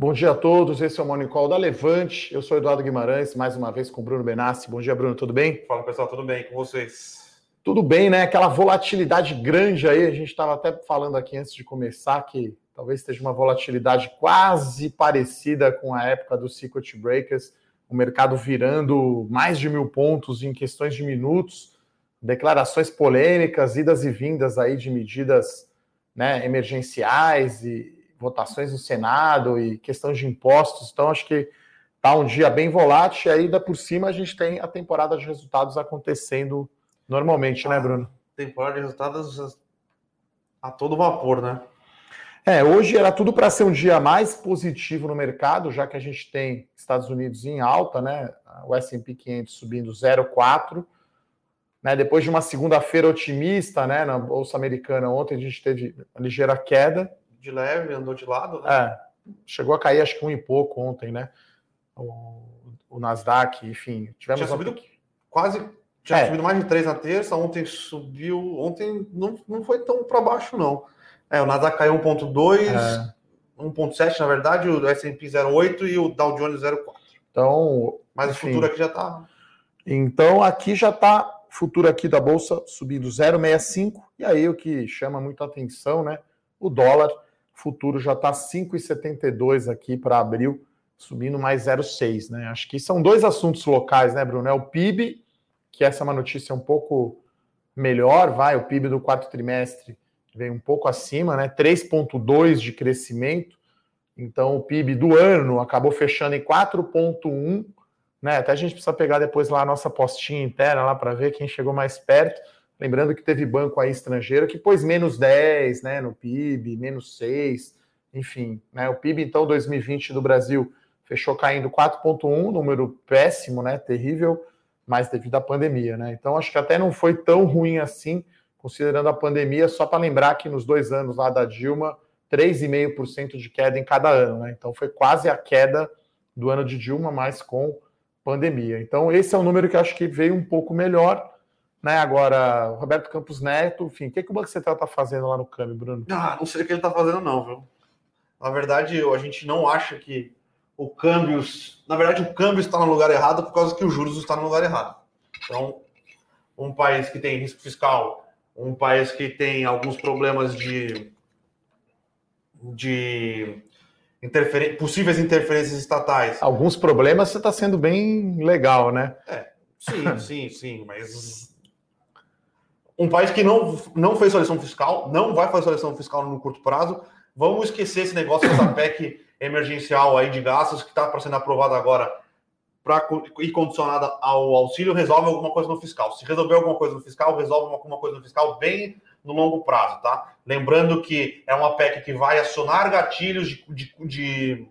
Bom dia a todos, esse é o Morning Call da Levante. Eu sou Eduardo Guimarães, mais uma vez com o Bruno Benassi. Bom dia, Bruno, tudo bem? Fala pessoal, tudo bem com vocês? Tudo bem, né? Aquela volatilidade grande aí, a gente estava até falando aqui antes de começar que talvez esteja uma volatilidade quase parecida com a época do Circuit Breakers, o mercado virando mais de mil pontos em questões de minutos, declarações polêmicas, idas e vindas aí de medidas né, emergenciais e votações no Senado e questão de impostos. Então, acho que está um dia bem volátil e ainda por cima a gente tem a temporada de resultados acontecendo normalmente, né, Bruno? Temporada de resultados a todo vapor, né? É, hoje era tudo para ser um dia mais positivo no mercado, já que a gente tem Estados Unidos em alta, né? O S&P 500 subindo 0,4, né? Depois de uma segunda-feira otimista, né, na bolsa americana, ontem a gente teve uma ligeira queda, de leve, andou de lado, né? É, chegou a cair acho que um e pouco ontem, né? O, o Nasdaq, enfim, tivemos tinha subido quase, tinha é. subido mais de 3 na terça, ontem subiu, ontem não, não foi tão para baixo não. É, o Nasdaq caiu 1.2, é. 1.7 na verdade, o S&P 0.8 e o Dow Jones 0.4. Então, mas enfim, o futuro aqui já tá Então, aqui já tá futuro aqui da bolsa subindo 0,65 e aí o que chama muita atenção, né? O dólar futuro já está 5,72 aqui para abril, subindo mais 0,6, né? Acho que são dois assuntos locais, né, Bruno? É o PIB, que essa é uma notícia um pouco melhor, vai, o PIB do quarto trimestre veio um pouco acima, né? 3,2 de crescimento. Então, o PIB do ano acabou fechando em 4,1, né? Até a gente precisa pegar depois lá a nossa postinha interna lá para ver quem chegou mais perto. Lembrando que teve banco aí estrangeiro que pôs menos 10 né, no PIB, menos 6, enfim. Né, o PIB, então, 2020 do Brasil fechou caindo 4,1, número péssimo, né, terrível, mas devido à pandemia. Né? Então, acho que até não foi tão ruim assim, considerando a pandemia, só para lembrar que nos dois anos lá da Dilma, 3,5% de queda em cada ano. Né? Então, foi quase a queda do ano de Dilma, mas com pandemia. Então, esse é o número que acho que veio um pouco melhor né, agora, Roberto Campos Neto, enfim, o que, que o Banco Central está fazendo lá no câmbio, Bruno? Ah, não sei o que ele está fazendo, não, viu? Na verdade, a gente não acha que o câmbio. Na verdade, o câmbio está no lugar errado por causa que os juros estão no lugar errado. Então, um país que tem risco fiscal, um país que tem alguns problemas de. de interferen possíveis interferências estatais. Alguns problemas você está sendo bem legal, né? É, sim, sim, sim, mas um país que não, não fez solução fiscal, não vai fazer solução fiscal no curto prazo. Vamos esquecer esse negócio dessa PEC emergencial aí de gastos que está para sendo aprovada agora para ir condicionada ao auxílio, resolve alguma coisa no fiscal. Se resolver alguma coisa no fiscal, resolve alguma coisa no fiscal bem no longo prazo, tá? Lembrando que é uma PEC que vai acionar gatilhos de, de, de,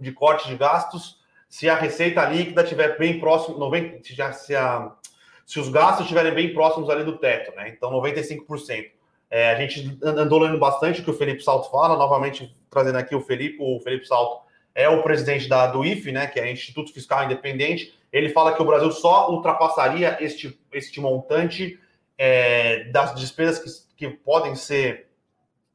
de corte de gastos se a receita líquida estiver bem próximo, 90, se, já, se a se os gastos estiverem bem próximos ali do teto, né? Então, 95%. É, a gente andou lendo bastante o que o Felipe Salto fala, novamente trazendo aqui o Felipe, o Felipe Salto é o presidente da, do IFE, né, que é Instituto Fiscal Independente. Ele fala que o Brasil só ultrapassaria este, este montante é, das despesas que, que podem ser,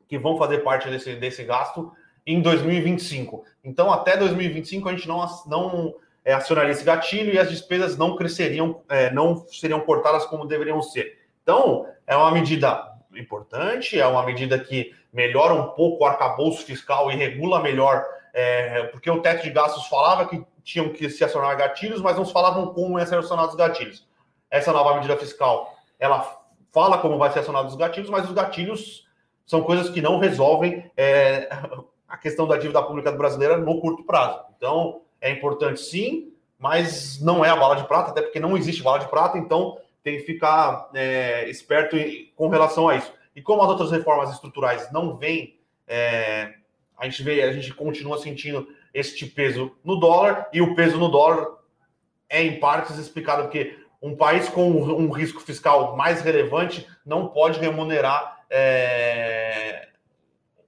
que vão fazer parte desse, desse gasto em 2025. Então, até 2025, a gente não, não é, acionaria esse gatilho e as despesas não cresceriam, é, não seriam cortadas como deveriam ser. Então, é uma medida importante, é uma medida que melhora um pouco o arcabouço fiscal e regula melhor, é, porque o teto de gastos falava que tinham que se acionar gatilhos, mas não falavam como iam ser acionados os gatilhos. Essa nova medida fiscal, ela fala como vai ser acionados os gatilhos, mas os gatilhos são coisas que não resolvem é, a questão da dívida pública brasileira no curto prazo. Então, é importante sim, mas não é a bala de prata, até porque não existe bala de prata, então tem que ficar é, esperto com relação a isso. E como as outras reformas estruturais não vêm, é, a gente vê, a gente continua sentindo este peso no dólar, e o peso no dólar é em partes explicado porque um país com um risco fiscal mais relevante não pode remunerar, é,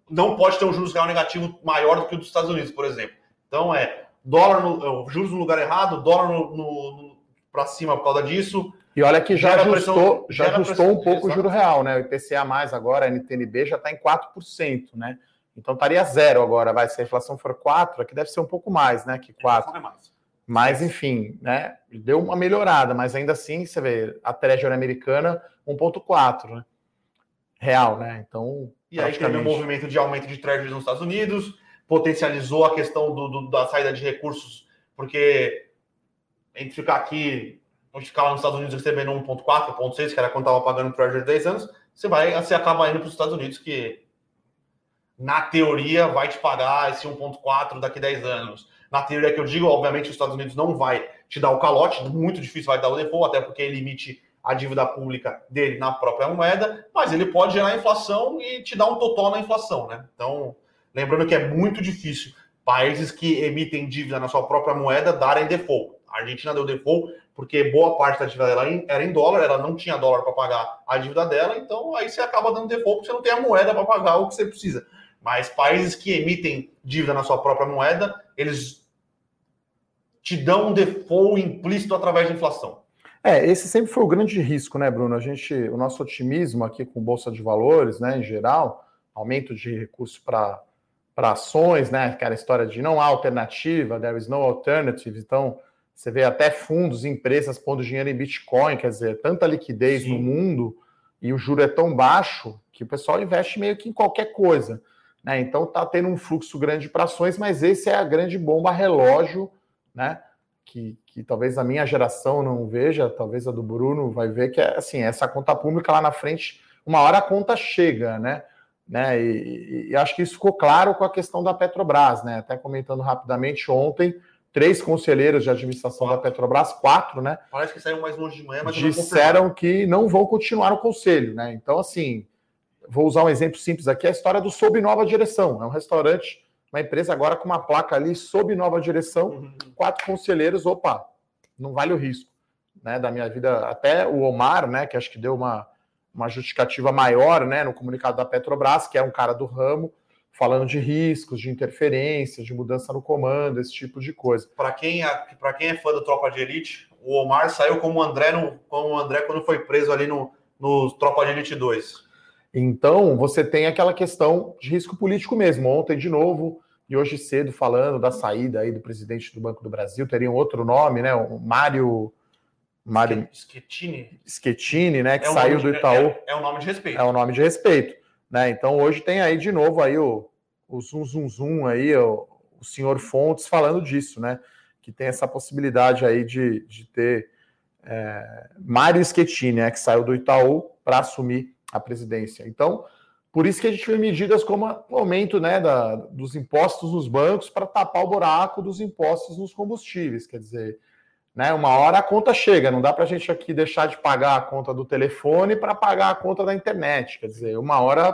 não pode ter um juros real negativo maior do que o dos Estados Unidos, por exemplo. Então é dólar no, juros no lugar errado, dólar no, no para cima por causa disso. E olha que já ajustou, pressão, já ajustou um pouco o juro real, né? O IPCA mais agora, a NTNB já está em 4%, né? Então estaria zero agora, vai. Se a inflação for 4, aqui deve ser um pouco mais, né? Que 4. É mais. Mas, enfim, né? Deu uma melhorada, mas ainda assim, você vê, a Treasury americana 1,4, né? Real, né? Então. E aí teve um movimento de aumento de Treasury nos Estados Unidos, potencializou a questão do, do, da saída de recursos, porque a gente ficar aqui, a gente ficar lá nos Estados Unidos recebendo 1,4, 1,6, que era quando estava pagando o Treasury de 10 anos, você vai, você acaba indo para os Estados Unidos, que na teoria vai te pagar esse 1,4 daqui a 10 anos na teoria que eu digo, obviamente, os Estados Unidos não vai te dar o calote, muito difícil vai dar o default, até porque ele emite a dívida pública dele na própria moeda, mas ele pode gerar inflação e te dar um total na inflação, né? Então, lembrando que é muito difícil países que emitem dívida na sua própria moeda darem default. A Argentina deu default porque boa parte da dívida dela era em dólar, ela não tinha dólar para pagar a dívida dela, então aí você acaba dando default porque você não tem a moeda para pagar o que você precisa. Mas países que emitem dívida na sua própria moeda, eles te dão um default implícito através da inflação. É, esse sempre foi o grande risco, né, Bruno? A gente, o nosso otimismo aqui com bolsa de valores, né, em geral, aumento de recursos para para ações, né? Aquela história de não há alternativa, there is no alternative. Então, você vê até fundos, empresas pondo dinheiro em Bitcoin, quer dizer, tanta liquidez Sim. no mundo e o juro é tão baixo que o pessoal investe meio que em qualquer coisa. Né? Então está tendo um fluxo grande para ações, mas esse é a grande bomba relógio, né? Que, que talvez a minha geração não veja, talvez a do Bruno vai ver que é assim, essa conta pública lá na frente, uma hora a conta chega, né? Né? E, e, e acho que isso ficou claro com a questão da Petrobras, né? Até comentando rapidamente ontem, três conselheiros de administração quatro. da Petrobras, quatro, né? Parece que saíram mais longe de manhã, mas disseram que não vão continuar o conselho, né? Então, assim, vou usar um exemplo simples aqui, a história do Sob Nova Direção. É um restaurante, uma empresa agora com uma placa ali, sob nova direção, uhum. quatro conselheiros, opa, não vale o risco. Né, da minha vida, até o Omar, né, que acho que deu uma, uma justificativa maior né, no comunicado da Petrobras, que é um cara do ramo, falando de riscos, de interferência, de mudança no comando, esse tipo de coisa. Para quem, é, quem é fã do Tropa de Elite, o Omar saiu como o André, no, como o André quando foi preso ali no, no Tropa de Elite 2. Então, você tem aquela questão de risco político mesmo. Ontem, de novo, e hoje cedo, falando da saída aí do presidente do Banco do Brasil, teria um outro nome, né? O Mário. Mário Schettini. Schettini, né? Que é saiu do Itaú. É, é, um nome de respeito. É um nome de respeito. Né? Então, hoje tem aí de novo aí o, o zum, zum, zum aí, o, o senhor Fontes falando disso, né? Que tem essa possibilidade aí de, de ter é, Mário Schettini, né? Que saiu do Itaú para assumir a presidência. Então, por isso que a gente vê medidas como o aumento né, da, dos impostos nos bancos para tapar o buraco dos impostos nos combustíveis. Quer dizer, né, uma hora a conta chega, não dá para a gente aqui deixar de pagar a conta do telefone para pagar a conta da internet. Quer dizer, uma hora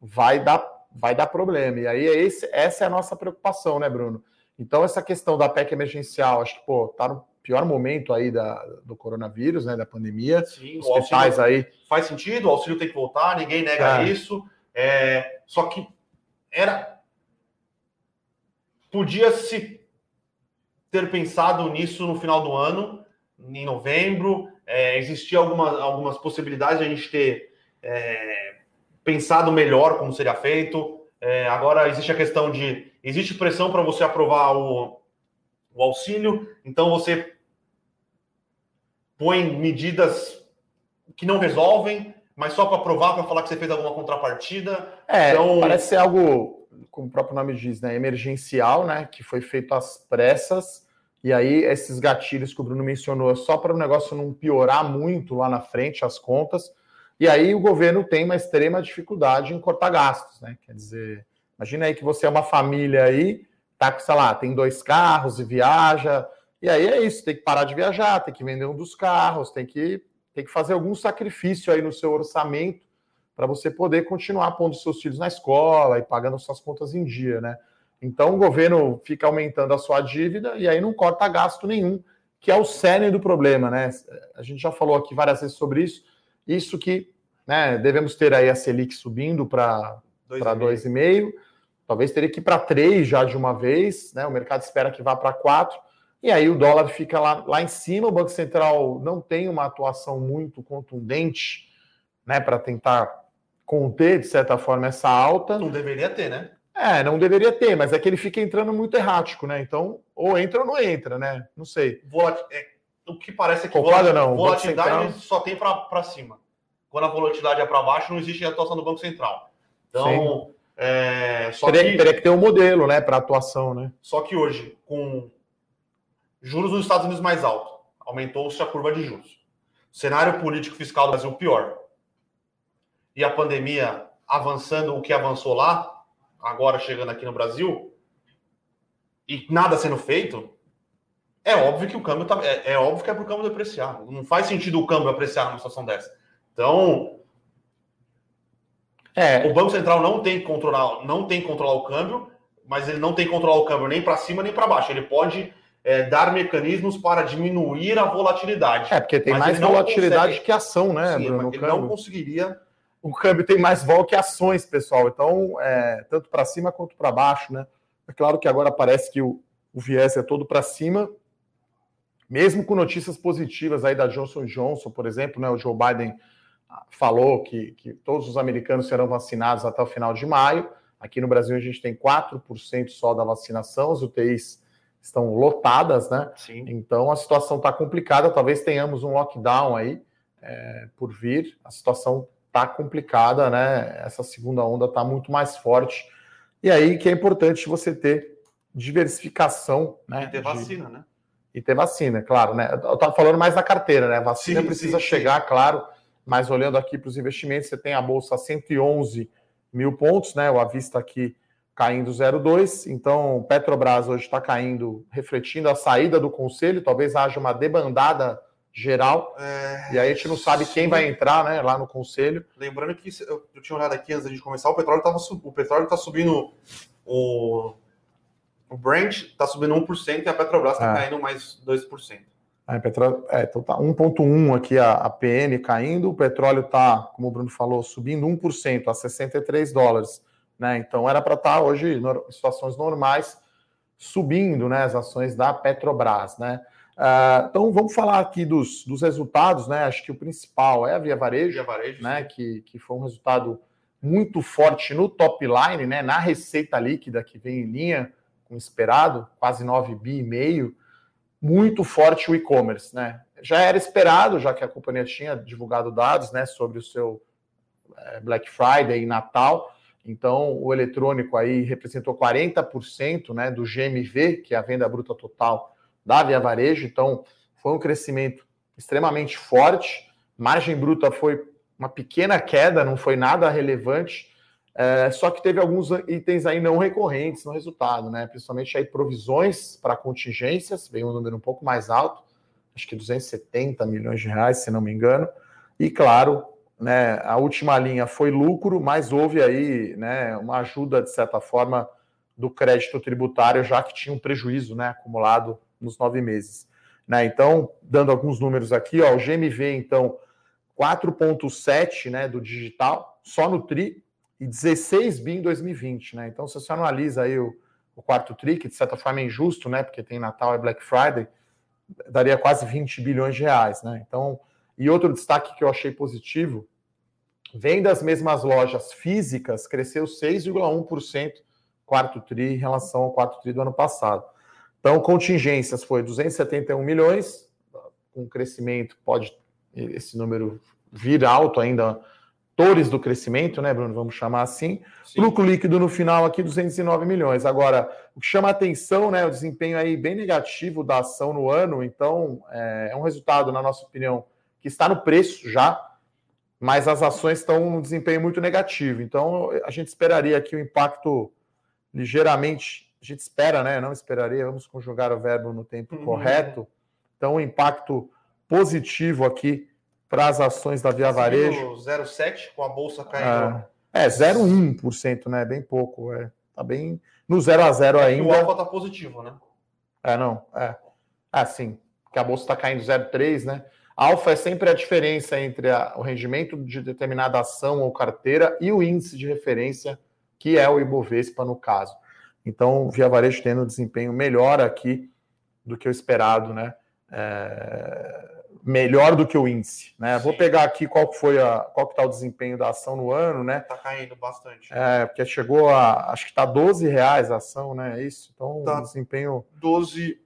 vai dar, vai dar problema. E aí é esse, essa é a nossa preocupação, né, Bruno? Então, essa questão da PEC emergencial, acho que, pô, tá no pior momento aí da, do coronavírus, né, da pandemia. Sim, hospitais aí. Faz sentido, o auxílio tem que voltar, ninguém nega é. isso. É, só que era. Podia se ter pensado nisso no final do ano, em novembro. É, existia alguma, algumas possibilidades de a gente ter é, pensado melhor como seria feito. É, agora existe a questão de existe pressão para você aprovar o, o auxílio, então você põe medidas que não resolvem, mas só para provar, para falar que você fez alguma contrapartida. É, então... parece ser algo, como o próprio nome diz, né, emergencial, né, que foi feito às pressas. E aí, esses gatilhos que o Bruno mencionou, é só para o negócio não piorar muito lá na frente, as contas. E aí, o governo tem uma extrema dificuldade em cortar gastos, né? Quer dizer, imagina aí que você é uma família aí, tá, sei lá, tem dois carros e viaja, e aí é isso, tem que parar de viajar, tem que vender um dos carros, tem que, tem que fazer algum sacrifício aí no seu orçamento para você poder continuar pondo seus filhos na escola e pagando suas contas em dia, né? Então o governo fica aumentando a sua dívida e aí não corta gasto nenhum, que é o cerne do problema, né? A gente já falou aqui várias vezes sobre isso. Isso que né, devemos ter aí a Selic subindo para 2,5, talvez teria que ir para 3 já de uma vez, né? O mercado espera que vá para 4 e aí o dólar fica lá, lá em cima, o Banco Central não tem uma atuação muito contundente né, para tentar conter, de certa forma, essa alta. Não deveria ter, né? É, não deveria ter, mas é que ele fica entrando muito errático, né? Então, ou entra ou não entra, né? Não sei. Volat... É, o que parece é que Concorda, não? volatilidade só tem para cima. Quando a volatilidade é para baixo, não existe atuação do Banco Central. Então, é, só teria, que, teria que ter um modelo, né, para atuação, né? Só que hoje, com juros nos Estados Unidos mais alto, aumentou-se a curva de juros. Cenário político fiscal do Brasil pior. E a pandemia avançando o que avançou lá, agora chegando aqui no Brasil, e nada sendo feito, é óbvio que o câmbio tá, é, é óbvio que é para o câmbio depreciar. Não faz sentido o câmbio apreciar numa situação dessa. Então, é. o Banco Central não tem que controlar, não tem controlar o câmbio, mas ele não tem que controlar o câmbio nem para cima nem para baixo. Ele pode é, dar mecanismos para diminuir a volatilidade. É, porque tem mais volatilidade consegue... que ação, né, Sim, Bruno? Ele não conseguiria. O câmbio tem mais vol que ações, pessoal. Então, é, tanto para cima quanto para baixo, né? É claro que agora parece que o, o viés é todo para cima, mesmo com notícias positivas aí da Johnson Johnson, por exemplo, né? O Joe Biden falou que, que todos os americanos serão vacinados até o final de maio. Aqui no Brasil a gente tem 4% só da vacinação, os UTIs estão lotadas, né? Sim. Então a situação está complicada. Talvez tenhamos um lockdown aí é, por vir. A situação está complicada, né? Essa segunda onda está muito mais forte. E aí que é importante você ter diversificação, né? E ter vacina, né? E ter vacina, claro, né? Eu estava falando mais da carteira, né? A vacina sim, precisa sim, chegar, sim. claro. Mas olhando aqui para os investimentos, você tem a bolsa 111 mil pontos, né? O avista aqui caindo 0,2. Então, Petrobras hoje está caindo, refletindo a saída do conselho. Talvez haja uma debandada geral. É... E aí a gente não sabe quem vai entrar né, lá no conselho. Lembrando que eu, eu tinha olhado aqui antes de começar, o petróleo estava o petróleo está subindo o, o Brent está subindo 1% e a Petrobras está é. caindo mais 2%. É, petróleo, é, então tá 1,1 aqui a, a PN caindo, o petróleo está, como o Bruno falou, subindo 1% a 63 dólares. Né? Então era para estar tá hoje, em situações normais, subindo né, as ações da Petrobras. Né? Uh, então vamos falar aqui dos, dos resultados, né? Acho que o principal é a Via Varejo, Via Varejo né? Que, que foi um resultado muito forte no top line, né? Na receita líquida que vem em linha com esperado, quase 9 bi e meio, muito forte o e-commerce, né? Já era esperado, já que a companhia tinha divulgado dados, né, sobre o seu é, Black Friday e Natal. Então, o eletrônico aí representou 40% né, do GMV, que é a venda bruta total da Via Varejo. Então, foi um crescimento extremamente forte. Margem bruta foi uma pequena queda, não foi nada relevante. É, só que teve alguns itens aí não recorrentes no resultado, né? Principalmente aí provisões para contingências, veio um número um pouco mais alto, acho que 270 milhões de reais, se não me engano. E claro, né, a última linha foi lucro, mas houve aí né, uma ajuda, de certa forma, do crédito tributário, já que tinha um prejuízo né, acumulado nos nove meses. Né, então, dando alguns números aqui, ó, o GMV, então, 4,7 né, do digital, só no TRI, e 16 bi em 2020. Né? Então, se você analisa aí o, o quarto TRI, que de certa forma é injusto, né, porque tem Natal e Black Friday, daria quase 20 bilhões de reais. Né? Então, e outro destaque que eu achei positivo, vem das mesmas lojas físicas, cresceu 6,1% quarto tri em relação ao quarto tri do ano passado. Então, contingências foi 271 milhões, com crescimento, pode esse número vir alto ainda, tores do crescimento, né, Bruno? Vamos chamar assim. Sim. Lucro líquido no final aqui, 209 milhões. Agora, o que chama atenção, né, o desempenho aí bem negativo da ação no ano, então é, é um resultado, na nossa opinião, que está no preço já, mas as ações estão num desempenho muito negativo. Então, a gente esperaria aqui o um impacto ligeiramente, a gente espera, né? Não esperaria, vamos conjugar o verbo no tempo uhum. correto. Então, um impacto positivo aqui para as ações da Via Varejo. 0,7 com a bolsa caindo. É, é 0,1%, né? Bem pouco. É, tá bem no 0 a 0 é ainda. o alfa tá positivo, né? É, não. É. Ah, sim. Que a bolsa está caindo 0,3, né? Alfa é sempre a diferença entre a, o rendimento de determinada ação ou carteira e o índice de referência, que é o Ibovespa no caso. Então, Via Varejo tendo um desempenho melhor aqui do que o esperado, né? É, melhor do que o índice, né? Vou pegar aqui qual foi a qual que tá o desempenho da ação no ano, né? Tá caindo bastante. É, porque chegou a acho que tá 12 reais a ação, né? É isso. Então, Tá. desempenho 12.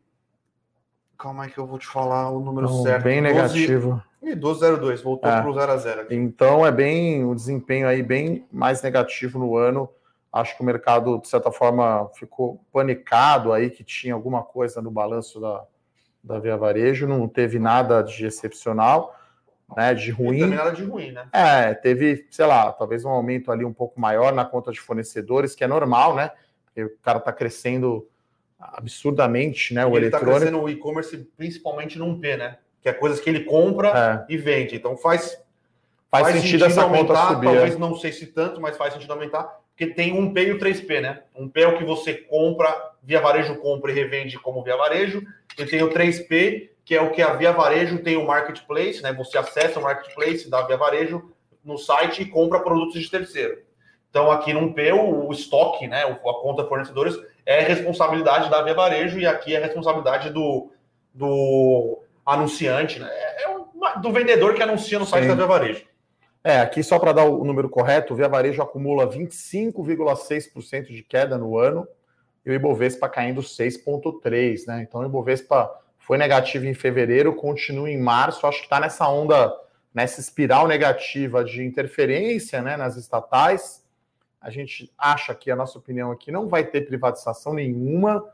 Calma aí que eu vou te falar o número então, certo. bem 12 negativo. Ih, 12,02. Voltou É. pro 0 a 0 aqui. Então é bem o desempenho aí bem mais negativo no ano. Acho que o mercado, de certa forma, ficou panicado aí que tinha alguma coisa no balanço da, da Via Varejo, não teve nada de excepcional, né? De E ruim. também nada de ruim, né? É, teve, sei lá, talvez um aumento ali um pouco maior na conta de fornecedores, que é normal, né? Porque o cara está crescendo absurdamente, né? O ele tá eletrônico. crescendo o e-commerce principalmente num P, né? Que é coisas que ele compra É, e vende. Então faz, faz, sentido, essa conta subir. Talvez é. não sei se tanto, mas faz sentido aumentar. Porque tem um P e o 3P, né? Um P é o que você compra, via varejo compra e revende como via varejo. E tem o 3P, que é o que a via varejo tem o marketplace, né? Você acessa o marketplace da via varejo no site e compra produtos de terceiro. Então, aqui no P, o, estoque, né? o- A conta fornecedores é responsabilidade da via varejo e aqui é responsabilidade do, do anunciante, né? É é uma- do vendedor que anuncia no site Sim. da via varejo. É, aqui só para dar o número correto, o Via Varejo acumula 25,6% de queda no ano e o Ibovespa caindo 6,3%, né? Então o Ibovespa foi negativo em fevereiro, continua em março, acho que está nessa onda, nessa espiral negativa de interferência né, nas estatais. A gente acha que a nossa opinião aqui não vai ter privatização nenhuma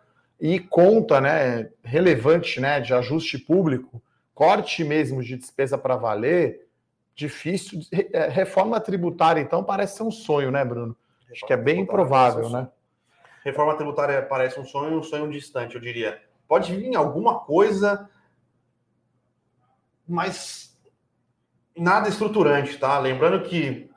e conta né, relevante né, de ajuste público, corte mesmo de despesa para valer difícil. É, Reforma tributária, então, parece ser um sonho, né, Bruno? Acho que é bem improvável, né? Reforma tributária parece um sonho, um sonho distante, eu diria. Pode vir alguma coisa, mas nada estruturante, tá? Lembrando que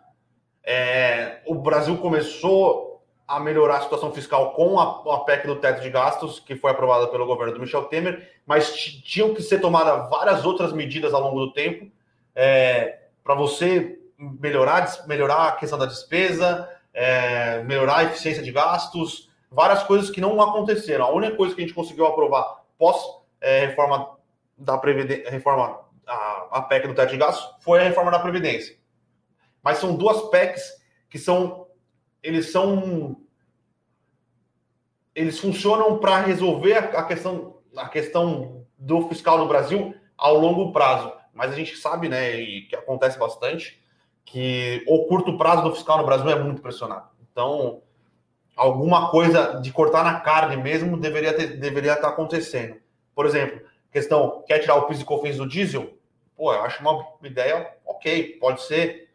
é, o Brasil começou a melhorar a situação fiscal com a, a PEC do teto de gastos, que foi aprovada pelo governo do Michel Temer, mas ti- tinham que ser tomadas várias outras medidas ao longo do tempo para você melhorar, melhorar a questão da despesa, é, melhorar a eficiência de gastos, várias coisas que não aconteceram. A única coisa que a gente conseguiu aprovar pós é, reforma da Previdência, reforma, a, a PEC do teto de gastos, foi a reforma da Previdência. Mas são duas PECs que são, eles são, eles funcionam para resolver a questão, a questão do fiscal no Brasil ao longo prazo. Mas a gente sabe, né, e que acontece bastante, que o curto prazo do fiscal no Brasil é muito pressionado. Então, alguma coisa de cortar na carne mesmo deveria, ter, deveria estar acontecendo. Por exemplo, questão, quer tirar o PIS e COFINS do diesel? Pô, eu acho uma ideia ok, pode ser.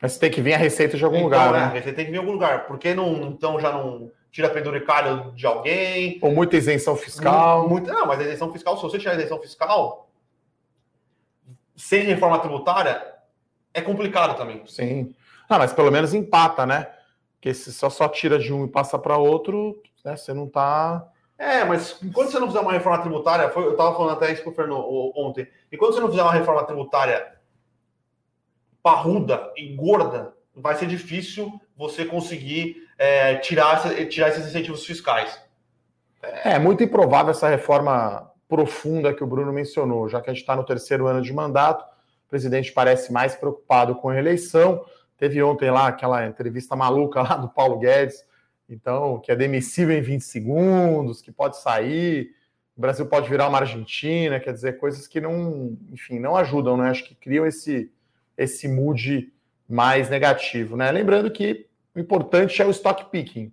Mas tem que vir a receita de algum Então, lugar, né, né? Você tem que vir em algum lugar. Por que não, então, já não tira penduricalho de alguém? Ou muita isenção fiscal. Muito, não, mas a isenção fiscal, se você tirar a isenção fiscal, sem reforma tributária, é complicado também. Sim. Ah, mas pelo menos empata, né? Porque se só, só tira de um e passa para outro, né, você não tá. É, mas enquanto você não fizer uma reforma tributária, foi, eu estava falando até isso com o Fernando ontem, enquanto você não fizer uma reforma tributária parruda e gorda, vai ser difícil você conseguir é, tirar, tirar esses incentivos fiscais. É muito improvável essa reforma profunda que o Bruno mencionou, já que a gente está no terceiro ano de mandato, o presidente parece mais preocupado com a eleição. Teve ontem lá aquela entrevista maluca lá do Paulo Guedes, então, que é demissível em 20 segundos, que pode sair, o Brasil pode virar uma Argentina, quer dizer, coisas que não, enfim, não ajudam, né? Acho que criam esse, esse mood mais negativo, né? Lembrando que o importante é o stock picking,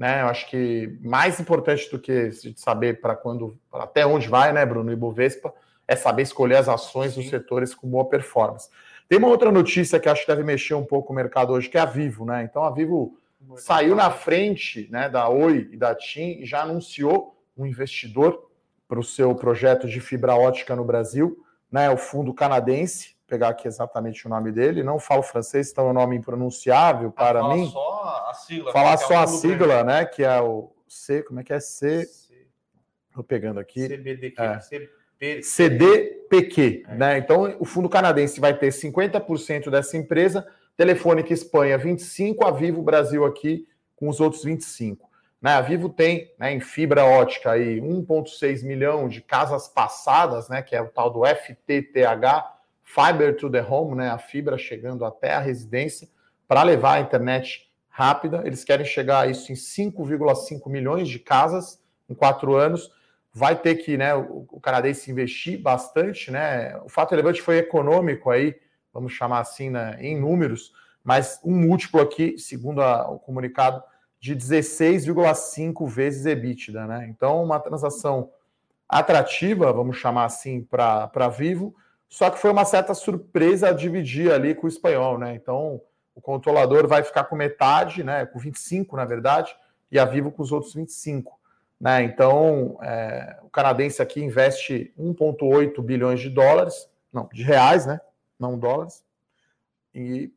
né? Eu acho que mais importante do que saber para quando, pra até onde vai, né, Bruno Ibovespa, é saber escolher as ações dos setores com boa performance. Tem uma outra notícia que acho que deve mexer um pouco o mercado hoje, que é a Vivo, né? Então a Vivo saiu na frente, né, da Oi e da TIM e já anunciou um investidor para o seu projeto de fibra ótica no Brasil, né? O fundo canadense, pegar aqui exatamente o nome dele, não falo francês, então é um nome impronunciável para Fala mim. só a sigla. Falar é só a sigla, né? Que é o C, como é que é? C. C- Tô pegando aqui. CBDQ, É. CDPQ, É. né? Então, o fundo canadense vai ter 50% dessa empresa, Telefônica Espanha 25, a Vivo Brasil aqui com os outros 25. Né? A Vivo tem né, em fibra ótica aí 1,6 milhão de casas passadas, né, que é o tal do FTTH, Fiber to the Home, né, a fibra chegando até a residência para levar a internet rápida. Eles querem chegar a isso em 5,5 milhões de casas em quatro anos. Vai ter que né, o, canadense investir bastante. Né? O fato relevante foi econômico aí, vamos chamar assim, né, em números, mas um múltiplo aqui, segundo a, o comunicado, de 16,5 vezes EBITDA, né? Então, uma transação atrativa, vamos chamar assim, para Vivo, só que foi uma certa surpresa dividir ali com o espanhol, né? Então, o controlador vai ficar com metade, né? Com 25, na verdade, e a Vivo com os outros 25. Né? Então, é, o canadense aqui investe 1,8 bilhões de dólares, não, de reais, né? Não dólares. E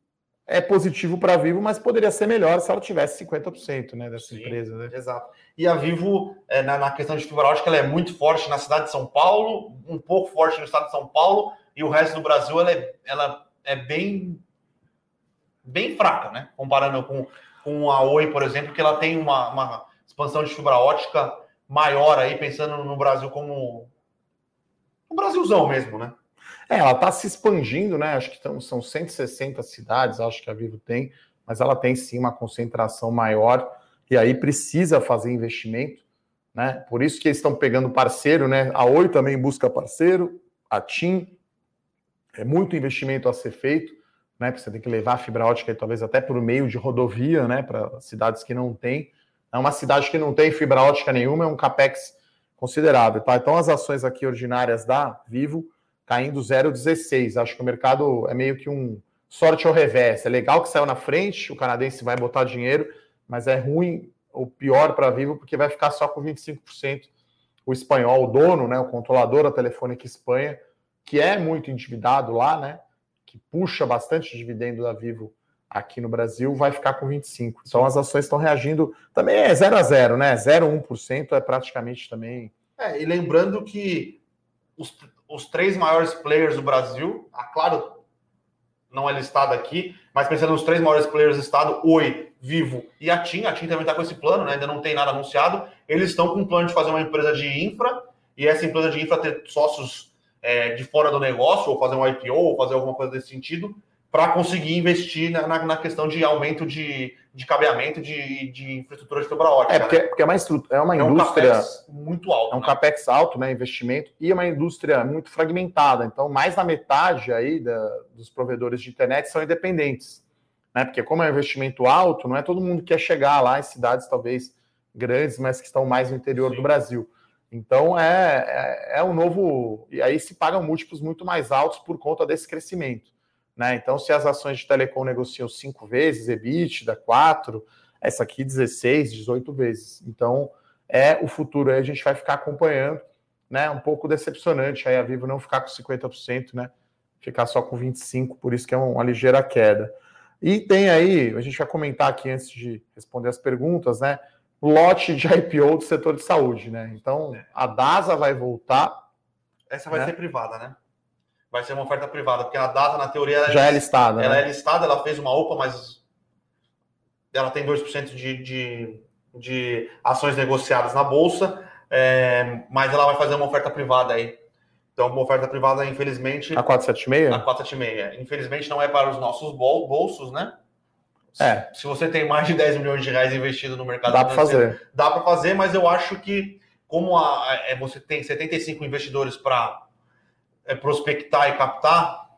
é positivo para a Vivo, mas poderia ser melhor se ela tivesse 50% né, dessa Sim, empresa. Né? Exato. E a Vivo, é, na, na, questão de fibra ótica, ela é muito forte na cidade de São Paulo, um pouco forte no estado de São Paulo, e o resto do Brasil ela é, ela é bem, bem fraca, né? Comparando com, com a Oi, por exemplo, que ela tem uma, uma expansão de fibra ótica maior aí, pensando no Brasil como o Brasilzão mesmo, né? É, ela está se expandindo, né? Acho que tão, são 160 cidades, acho que a Vivo tem, mas ela tem sim uma concentração maior e aí precisa fazer investimento, né? Por isso que eles estão pegando parceiro, né? A Oi também busca parceiro, a TIM, é muito investimento a ser feito, né? Porque você tem que levar a fibra ótica talvez até por meio de rodovia, né? Para cidades que não têm. É uma cidade que não tem fibra ótica nenhuma, é um capex considerável, tá? Então as ações aqui ordinárias da Vivo caindo 0,16. Acho que o mercado é meio que um sorte ao revés. É legal que saiu na frente, o canadense vai botar dinheiro, mas é ruim ou pior para Vivo porque vai ficar só com 25%. O espanhol, o dono, né, o controlador da Telefônica Espanha, que é muito endividado lá, né, que puxa bastante dividendo da Vivo aqui no Brasil, vai ficar com 25%. Então as ações estão reagindo também é 0 a 0, né? 0,1% é praticamente também. É, e lembrando que os, os três maiores players do Brasil, a Claro não é listada aqui, mas pensando nos três maiores players do estado, Oi, Vivo e a TIM, a TIM também está com esse plano, né? ainda não tem nada anunciado, eles estão com um plano de fazer uma empresa de infra, e essa empresa de infra ter sócios é, de fora do negócio, ou fazer um IPO, ou fazer alguma coisa desse sentido, para conseguir investir na, na, na, questão de aumento de, de cabeamento de, de infraestrutura de fibra ótica. É, porque, né? porque é uma, é uma é indústria. Um muito alto. É um né? capex alto, né? Investimento, e é uma indústria muito fragmentada. Então, mais da metade aí da, dos provedores de internet são independentes. Né? Porque, como é um investimento alto, não é todo mundo que quer chegar lá em cidades talvez grandes, mas que estão mais no interior Sim. do Brasil. Então é, é, é um novo. E aí se pagam múltiplos muito mais altos por conta desse crescimento. Né? Então, se as ações de telecom negociam cinco vezes, EBITDA, quatro, essa aqui 16, 18 vezes. Então, é o futuro aí, a gente vai ficar acompanhando, né? Um pouco decepcionante aí a Vivo não ficar com 50%, né? Ficar só com 25%, por isso que é uma ligeira queda. E tem aí, a gente vai comentar aqui antes de responder as perguntas, né? Lote de IPO do setor de saúde, né? Então, a DASA vai voltar. Essa vai né? ser privada, né? vai ser uma oferta privada, porque a data, na teoria, ela já é, listada. Ela né? é listada, ela fez uma OPA, mas ela tem 2% de, de, de ações negociadas na Bolsa, é, mas ela vai fazer uma oferta privada aí. Então, uma oferta privada, infelizmente. A 476? A 476. Infelizmente, não é para os nossos bolsos, né? É. Se você tem mais de 10 milhões de reais investido no mercado dá para fazer. Dá para fazer, mas eu acho que, como a, é, você tem 75 investidores para é, prospectar e captar,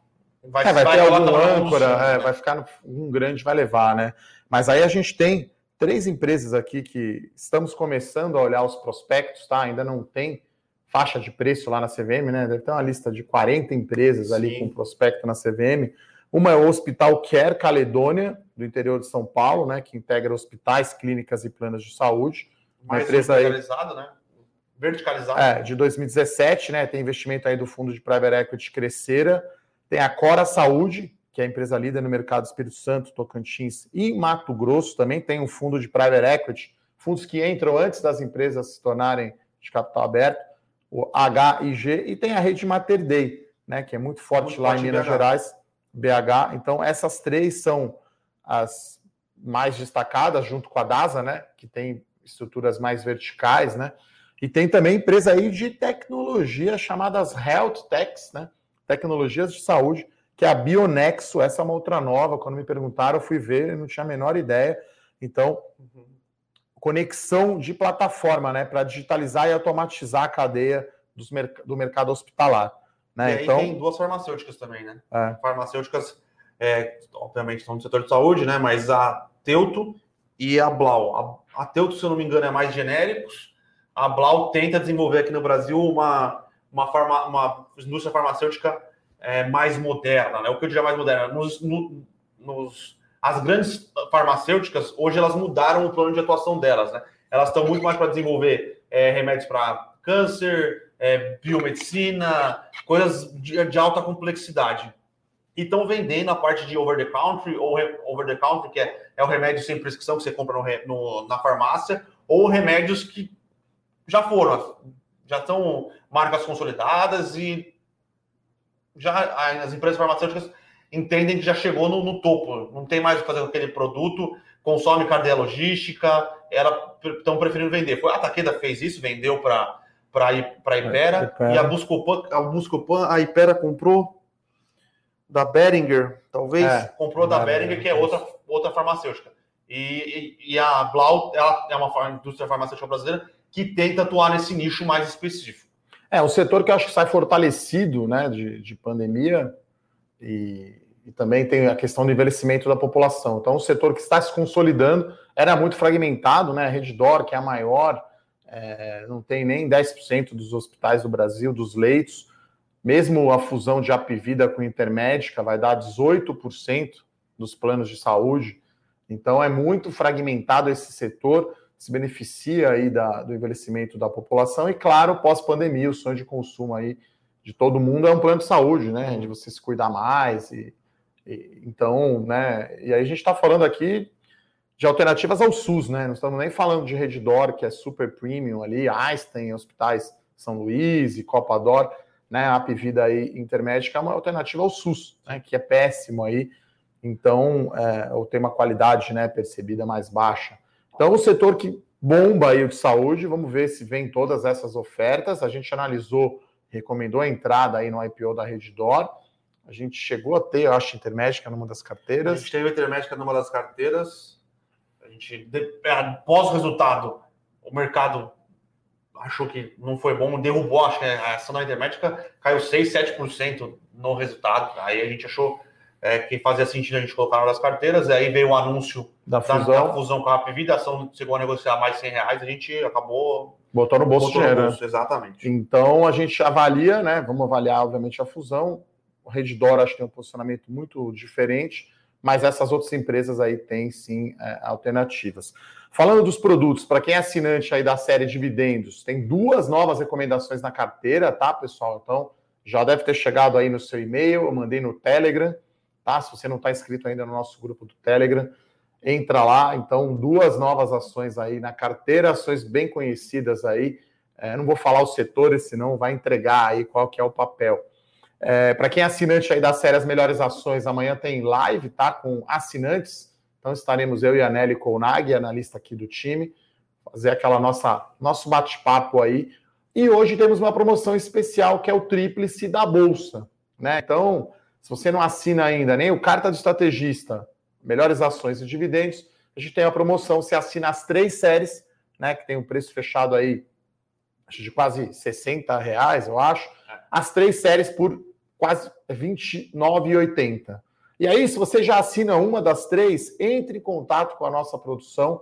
vai, é, vai, vai ter algum âncora, é, vai ficar um grande, vai levar, né? Mas aí a gente tem três empresas aqui que estamos começando a olhar os prospectos, tá? Ainda não tem faixa de preço lá na CVM, né? Deve ter uma lista de 40 empresas ali Sim. com prospecto na CVM. Uma é o Hospital Care Caledônia, do interior de São Paulo, né? Que integra hospitais, clínicas e planos de saúde. Uma Mais empresa aí. Né? verticalizado. É, de 2017, né? Tem investimento aí do fundo de private equity Crescera. Tem a Cora Saúde, que é a empresa líder no mercado Espírito Santo, Tocantins e Mato Grosso. Também tem um fundo de private equity, fundos que entram antes das empresas se tornarem de capital aberto, o HIG, e tem a rede Mater Dei, né? Que é muito forte muito lá forte em Minas BH. Gerais, BH. Então, essas três são as mais destacadas, junto com a DASA, né? Que tem estruturas mais verticais, né? E tem também empresa aí de tecnologia chamadas Health Techs, né? Tecnologias de saúde, que é a Bionexo, essa é uma outra nova. Quando me perguntaram, eu fui ver, não tinha a menor ideia. Então, conexão de plataforma, né? Para digitalizar e automatizar a cadeia dos, do mercado hospitalar. Né? E aí então, tem duas farmacêuticas também, né? É. Farmacêuticas, é, obviamente, estão no setor de saúde, né? Mas a Teuto e a Blau. A, a Teuto, se eu não me engano, é mais genéricos. A Blau tenta desenvolver aqui no Brasil uma, uma, farma, uma indústria farmacêutica é, mais moderna, né? O que eu diria mais moderna? Nos, no, nos, as grandes farmacêuticas, hoje, elas mudaram o plano de atuação delas, né? Elas estão muito mais para desenvolver é, remédios para câncer, é, biomedicina, coisas de, de, alta complexidade. E estão vendendo a parte de over the country, ou over the country, que é, é o remédio sem prescrição que você compra no, no, na farmácia, ou remédios que já foram, já estão marcas consolidadas e já as empresas farmacêuticas entendem que já chegou no, no topo, não tem mais o que fazer com aquele produto, consome cadeia logística, estão preferindo vender. Foi a Takeda fez isso, vendeu para para a Ipera, é, e a Buscopan, a Buscopan, a Ipera comprou da Beringer, talvez, é, comprou da Beringer, que é outra, outra farmacêutica. E, e, e a Blau ela é uma indústria farmacêutica brasileira que tenta atuar nesse nicho mais específico. É, um setor que eu acho que sai fortalecido né, de, de pandemia e, e também tem a questão do envelhecimento da população. Então, um setor que está se consolidando, era muito fragmentado, né? A Reddor, que é a maior, é, não tem nem 10% dos hospitais do Brasil, dos leitos. Mesmo a fusão de Apivida com Intermédica vai dar 18% dos planos de saúde. Então é muito fragmentado esse setor, se beneficia aí da, do envelhecimento da população e, claro, pós-pandemia, o sonho de consumo aí de todo mundo é um plano de saúde, né? De você se cuidar mais e, e então, né? E aí a gente está falando aqui de alternativas ao SUS, né? Não estamos nem falando de Reddor, que é super premium ali, Einstein, hospitais São Luís e Copador, né? A Apivida aí Intermédica é uma alternativa ao SUS, né? Que é péssimo aí, então, é, ou tem uma qualidade, né? Percebida mais baixa. Então, o setor que bomba aí o de saúde, vamos ver se vem todas essas ofertas. A gente analisou, recomendou a entrada aí no IPO da Reddor. A gente chegou a ter, eu acho, Intermédica numa das carteiras. A gente teve Intermédica numa das carteiras a gente, após o resultado, o mercado achou que não foi bom, derrubou, acho que a ação da Intermédica caiu 6, 7% no resultado. Aí a gente achou é, que fazia sentido a gente colocar nas carteiras, aí veio o anúncio da fusão, da, fusão com a Apivida, a ação chegou a negociar mais 100 reais, a gente acabou... Botou no bolso dinheiro. No bolso, né? Exatamente. Então a gente avalia, né, vamos avaliar obviamente a fusão, o Reddor acho que tem um posicionamento muito diferente, mas essas outras empresas aí têm sim é, alternativas. Falando dos produtos, para quem é assinante aí da série Dividendos, tem duas novas recomendações na carteira, tá, pessoal? Então, já deve ter chegado aí no seu e-mail, eu mandei no Telegram, tá? Se você não está inscrito ainda no nosso grupo do Telegram, entra lá. Então, duas novas ações aí na carteira, ações bem conhecidas aí. É, não vou falar os setores, senão vai entregar aí qual que é o papel. É, para quem é assinante aí da série As Melhores Ações, amanhã tem live, tá? Com assinantes. Então estaremos eu e a Nelly Kounag, analista aqui do time, fazer aquela nossa nosso bate-papo aí. E hoje temos uma promoção especial que é o tríplice da Bolsa. Né? Então, se você não assina ainda nem o Carta do Estrategista, Melhores Ações e Dividendos, a gente tem a promoção, você assina as três séries, né? Que tem um preço fechado aí de quase 60 reais, eu acho as três séries por quase R$29,80. E aí, se você já assina uma das três, entre em contato com a nossa produção,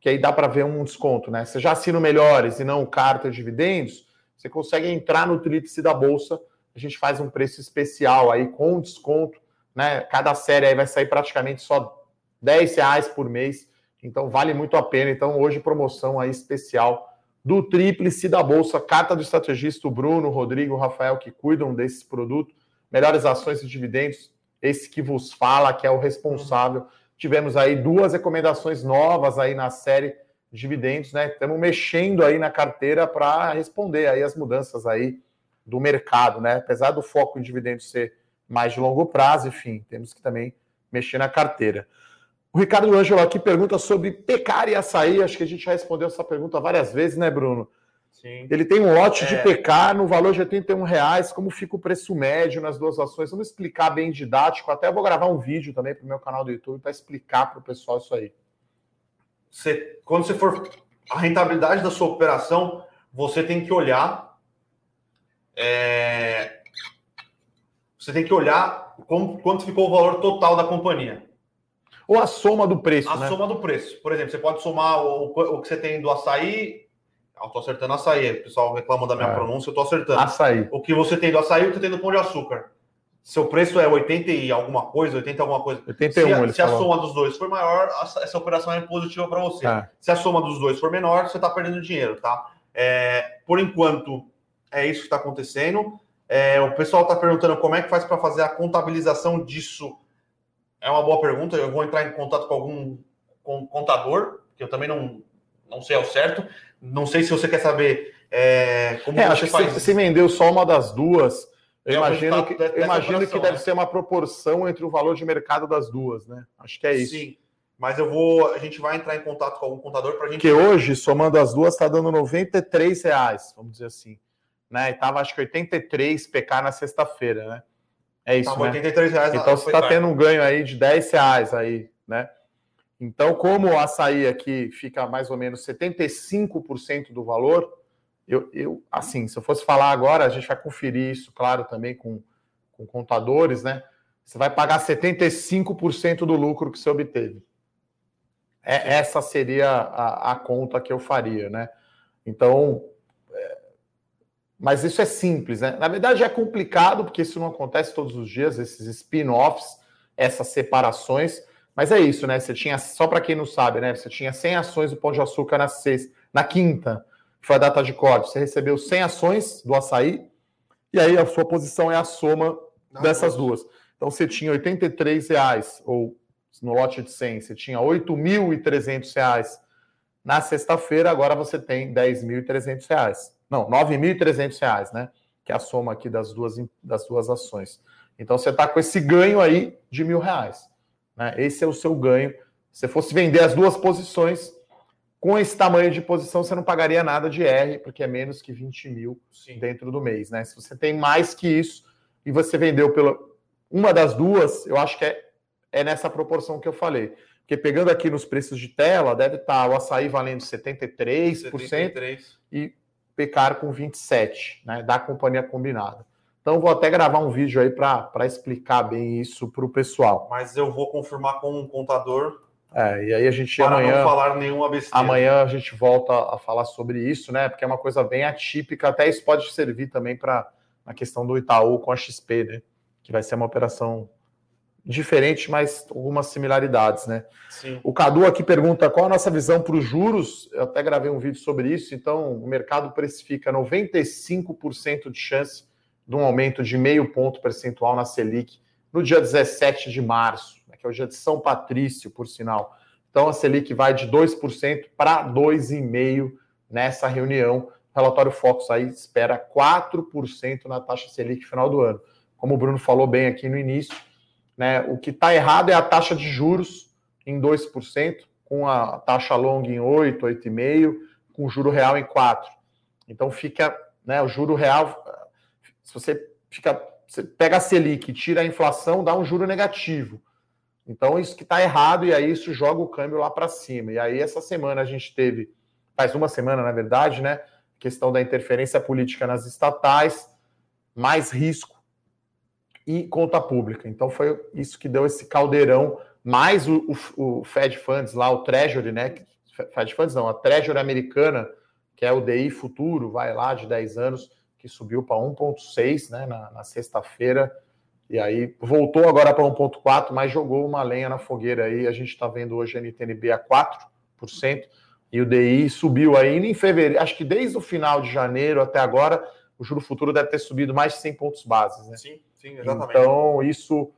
que aí dá para ver um desconto, né? Você já assina o Melhores e não o Carta de Dividendos, você consegue entrar no Tríplice da Bolsa, a gente faz um preço especial aí com desconto, né? Cada série aí vai sair praticamente só 10 reais por mês, então vale muito a pena. Então, hoje, promoção aí especial do Tríplice da Bolsa, carta do estrategista, Bruno, Rodrigo, Rafael, que cuidam desse produto, melhores ações e dividendos, esse que vos fala, que é o responsável. Tivemos aí duas recomendações novas aí na série dividendos, né? Estamos mexendo aí na carteira para responder aí as mudanças aí do mercado, né? Apesar do foco em dividendos ser mais de longo prazo, enfim, temos que também mexer na carteira. O Ricardo Ângelo aqui pergunta sobre pecar e açaí. Acho que a gente já respondeu essa pergunta várias vezes, né, Bruno? Sim. Ele tem um lote é. de pecar no valor de 81 reais. Como fica o preço médio nas duas ações? Vamos explicar bem didático. Até vou gravar um vídeo também para o meu canal do YouTube para explicar para o pessoal isso aí. Você, quando você for a rentabilidade da sua operação, você tem que olhar. É, você tem que olhar como, quanto ficou o valor total da companhia. Ou a soma do preço. A né? soma do preço. Por exemplo, você pode somar o, o que você tem do açaí. Eu tô acertando açaí. O pessoal reclama da minha é. pronúncia, eu tô acertando. Açaí. O que você tem do açaí e o que você tem do pão de açúcar. Seu preço é 80 e alguma coisa, 80 alguma coisa. 81, se, se a soma dos dois for maior, essa operação é positiva para você. É. Se a soma dos dois for menor, você está perdendo dinheiro, tá? É, por enquanto, é isso que está acontecendo. É, o pessoal está perguntando como é que faz para fazer a contabilização disso é uma boa pergunta. Eu vou entrar em contato com algum contador, que eu também não, não sei ao certo. Não sei se você quer saber é, como é, acho que faz. Se, se vendeu só uma das duas, eu imagino, que, imagino que deve né? ser uma proporção entre o valor de mercado das duas, né? Acho que é isso. Sim. Mas eu vou. A gente vai entrar em contato com algum contador para a gente. Que hoje, somando as duas, está dando 93 reais, vamos dizer assim. Né? E tava acho que 83 PK na sexta-feira, né? É isso, tá, né? 83 reais. Então você está tendo um ganho aí de 10 reais aí, né? Então, como o açaí aqui fica mais ou menos 75% do valor, eu, eu, assim, se eu fosse falar agora, a gente vai conferir isso, claro, também com, com contadores, né? Você vai pagar 75% do lucro que você obteve. É, essa seria a, a conta que eu faria, né? Então, mas isso é simples, né? Na verdade é complicado, porque isso não acontece todos os dias, esses spin-offs, essas separações. Mas é isso, né? Você tinha, só para quem não sabe, né? Você tinha 100 ações do Pão de Açúcar na sexta, na quinta, que foi a data de corte. Você recebeu 100 ações do açaí, e aí a sua posição é a soma não, dessas não. duas. Então você tinha 83 reais, ou no lote de 100, você tinha 8.300 reais na sexta-feira, agora você tem 10.300 reais. Não, R$ 9.300, né? Que é a soma aqui das duas, das duas ações. Então você está com esse ganho aí de mil reais. Né? Esse é o seu ganho. Se fosse vender as duas posições, com esse tamanho de posição, você não pagaria nada de R, porque é menos que 20 mil Sim. dentro do mês. Né? Se você tem mais que isso e você vendeu pela uma das duas, eu acho que é, é nessa proporção que eu falei. Porque pegando aqui nos preços de tela, deve estar o açaí valendo 73%, 73. e pecar com 27, né, da companhia combinada. Então vou até gravar um vídeo aí para explicar bem isso para o pessoal. Mas eu vou confirmar com um contador. É, e aí a gente para amanhã. não falar nenhuma besteira. Amanhã a gente volta a falar sobre isso, né? Porque é uma coisa bem atípica. Até isso pode servir também para a questão do Itaú com a XP, né? Que vai ser uma operação diferente, mas algumas similaridades, né? Sim. O Cadu aqui pergunta qual a nossa visão para os juros. Eu até gravei um vídeo sobre isso. Então, o mercado precifica 95% de chance de um aumento de meio ponto percentual na Selic no dia 17 de março, né, que é o dia de São Patrício, por sinal. Então, a Selic vai de 2% para 2,5% nessa reunião. O relatório Focus aí espera 4% na taxa Selic final do ano. Como o Bruno falou bem aqui no início, né? O que está errado é a taxa de juros em 2%, com a taxa longa em 8, 8,5%, com o juro real em 4%. Então fica, né, o juro real, se você fica, você pega a Selic, tira a inflação, dá um juro negativo. Então isso que está errado e aí isso joga o câmbio lá para cima. E aí essa semana a gente teve, faz uma semana na verdade, né, questão da interferência política nas estatais, mais risco e conta pública. Então foi isso que deu esse caldeirão, mais o, o, o Fed Funds lá, o Treasury, né? Fed Funds não, a Treasury americana, que é o DI futuro, vai lá de 10 anos, que subiu para 1,6 né, na, na sexta-feira, e aí voltou agora para 1,4, mas jogou uma lenha na fogueira aí. A gente está vendo hoje a NTNB a 4%, e o DI subiu aí em fevereiro, acho que desde o final de janeiro até agora, o juro futuro deve ter subido mais de 100 pontos bases, né? Sim. Sim, exatamente. Então, isso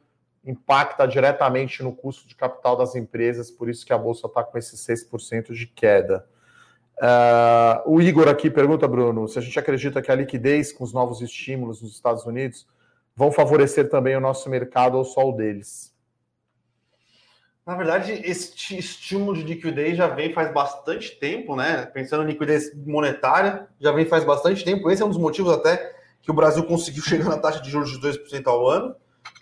impacta diretamente no custo de capital das empresas, por isso que a Bolsa está com esses 6% de queda. Uh, o Igor aqui pergunta, Bruno, se a gente acredita que a liquidez com os novos estímulos nos Estados Unidos vão favorecer também o nosso mercado ou só o deles? Na verdade, esse estímulo de liquidez já vem faz bastante tempo, né? Pensando em liquidez monetária, já vem faz bastante tempo. Esse é um dos motivos até que o Brasil conseguiu chegar na taxa de juros de 2% ao ano.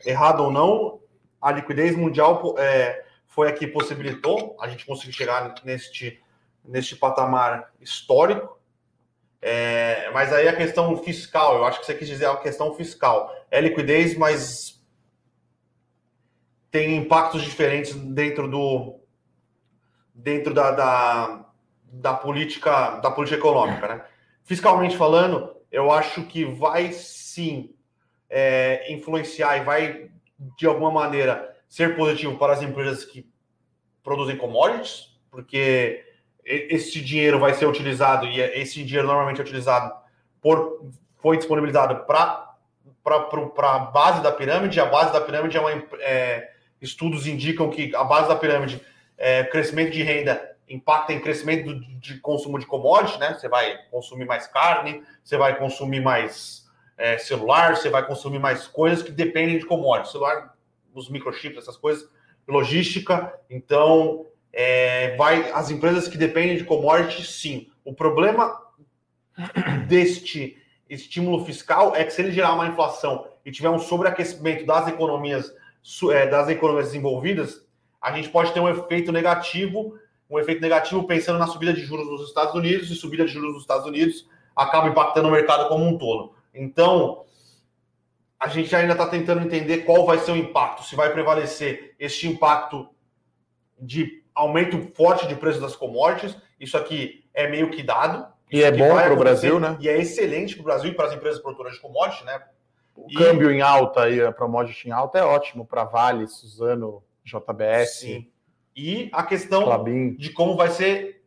Errado ou não, a liquidez mundial é, foi a que possibilitou a gente conseguir chegar neste, neste patamar histórico. É, mas aí a questão fiscal, eu acho que você quis dizer a questão fiscal. É liquidez, mas tem impactos diferentes dentro do dentro da, da, da política da política econômica, né? Fiscalmente falando, eu acho que vai sim é, influenciar e vai de alguma maneira ser positivo para as empresas que produzem commodities, porque esse dinheiro vai ser utilizado e esse dinheiro normalmente é utilizado por foi disponibilizado para a base da pirâmide. A base da pirâmide é uma é, estudos indicam que a base da pirâmide é crescimento de renda impacta em crescimento de consumo de commodities, né? Você vai consumir mais carne, você vai consumir mais é, celular, você vai consumir mais coisas que dependem de commodities, celular, os microchips, essas coisas, logística. Então, é, vai as empresas que dependem de commodities, sim. O problema deste estímulo fiscal é que se ele gerar uma inflação e tiver um sobreaquecimento das economias é, das economias desenvolvidas, a gente pode ter um efeito negativo, um efeito negativo pensando na subida de juros nos Estados Unidos e subida de juros nos Estados Unidos acaba impactando o mercado como um todo. Então, a gente ainda está tentando entender qual vai ser o impacto, se vai prevalecer este impacto de aumento forte de preço das commodities. Isso aqui é meio que dado. E é bom para o Brasil, né? E é excelente para o Brasil e para as empresas produtoras de commodities, né? O e... câmbio em alta aí, a commodity em alta é ótimo para Vale, Suzano, JBS. Sim. E a questão Clabin. de como vai ser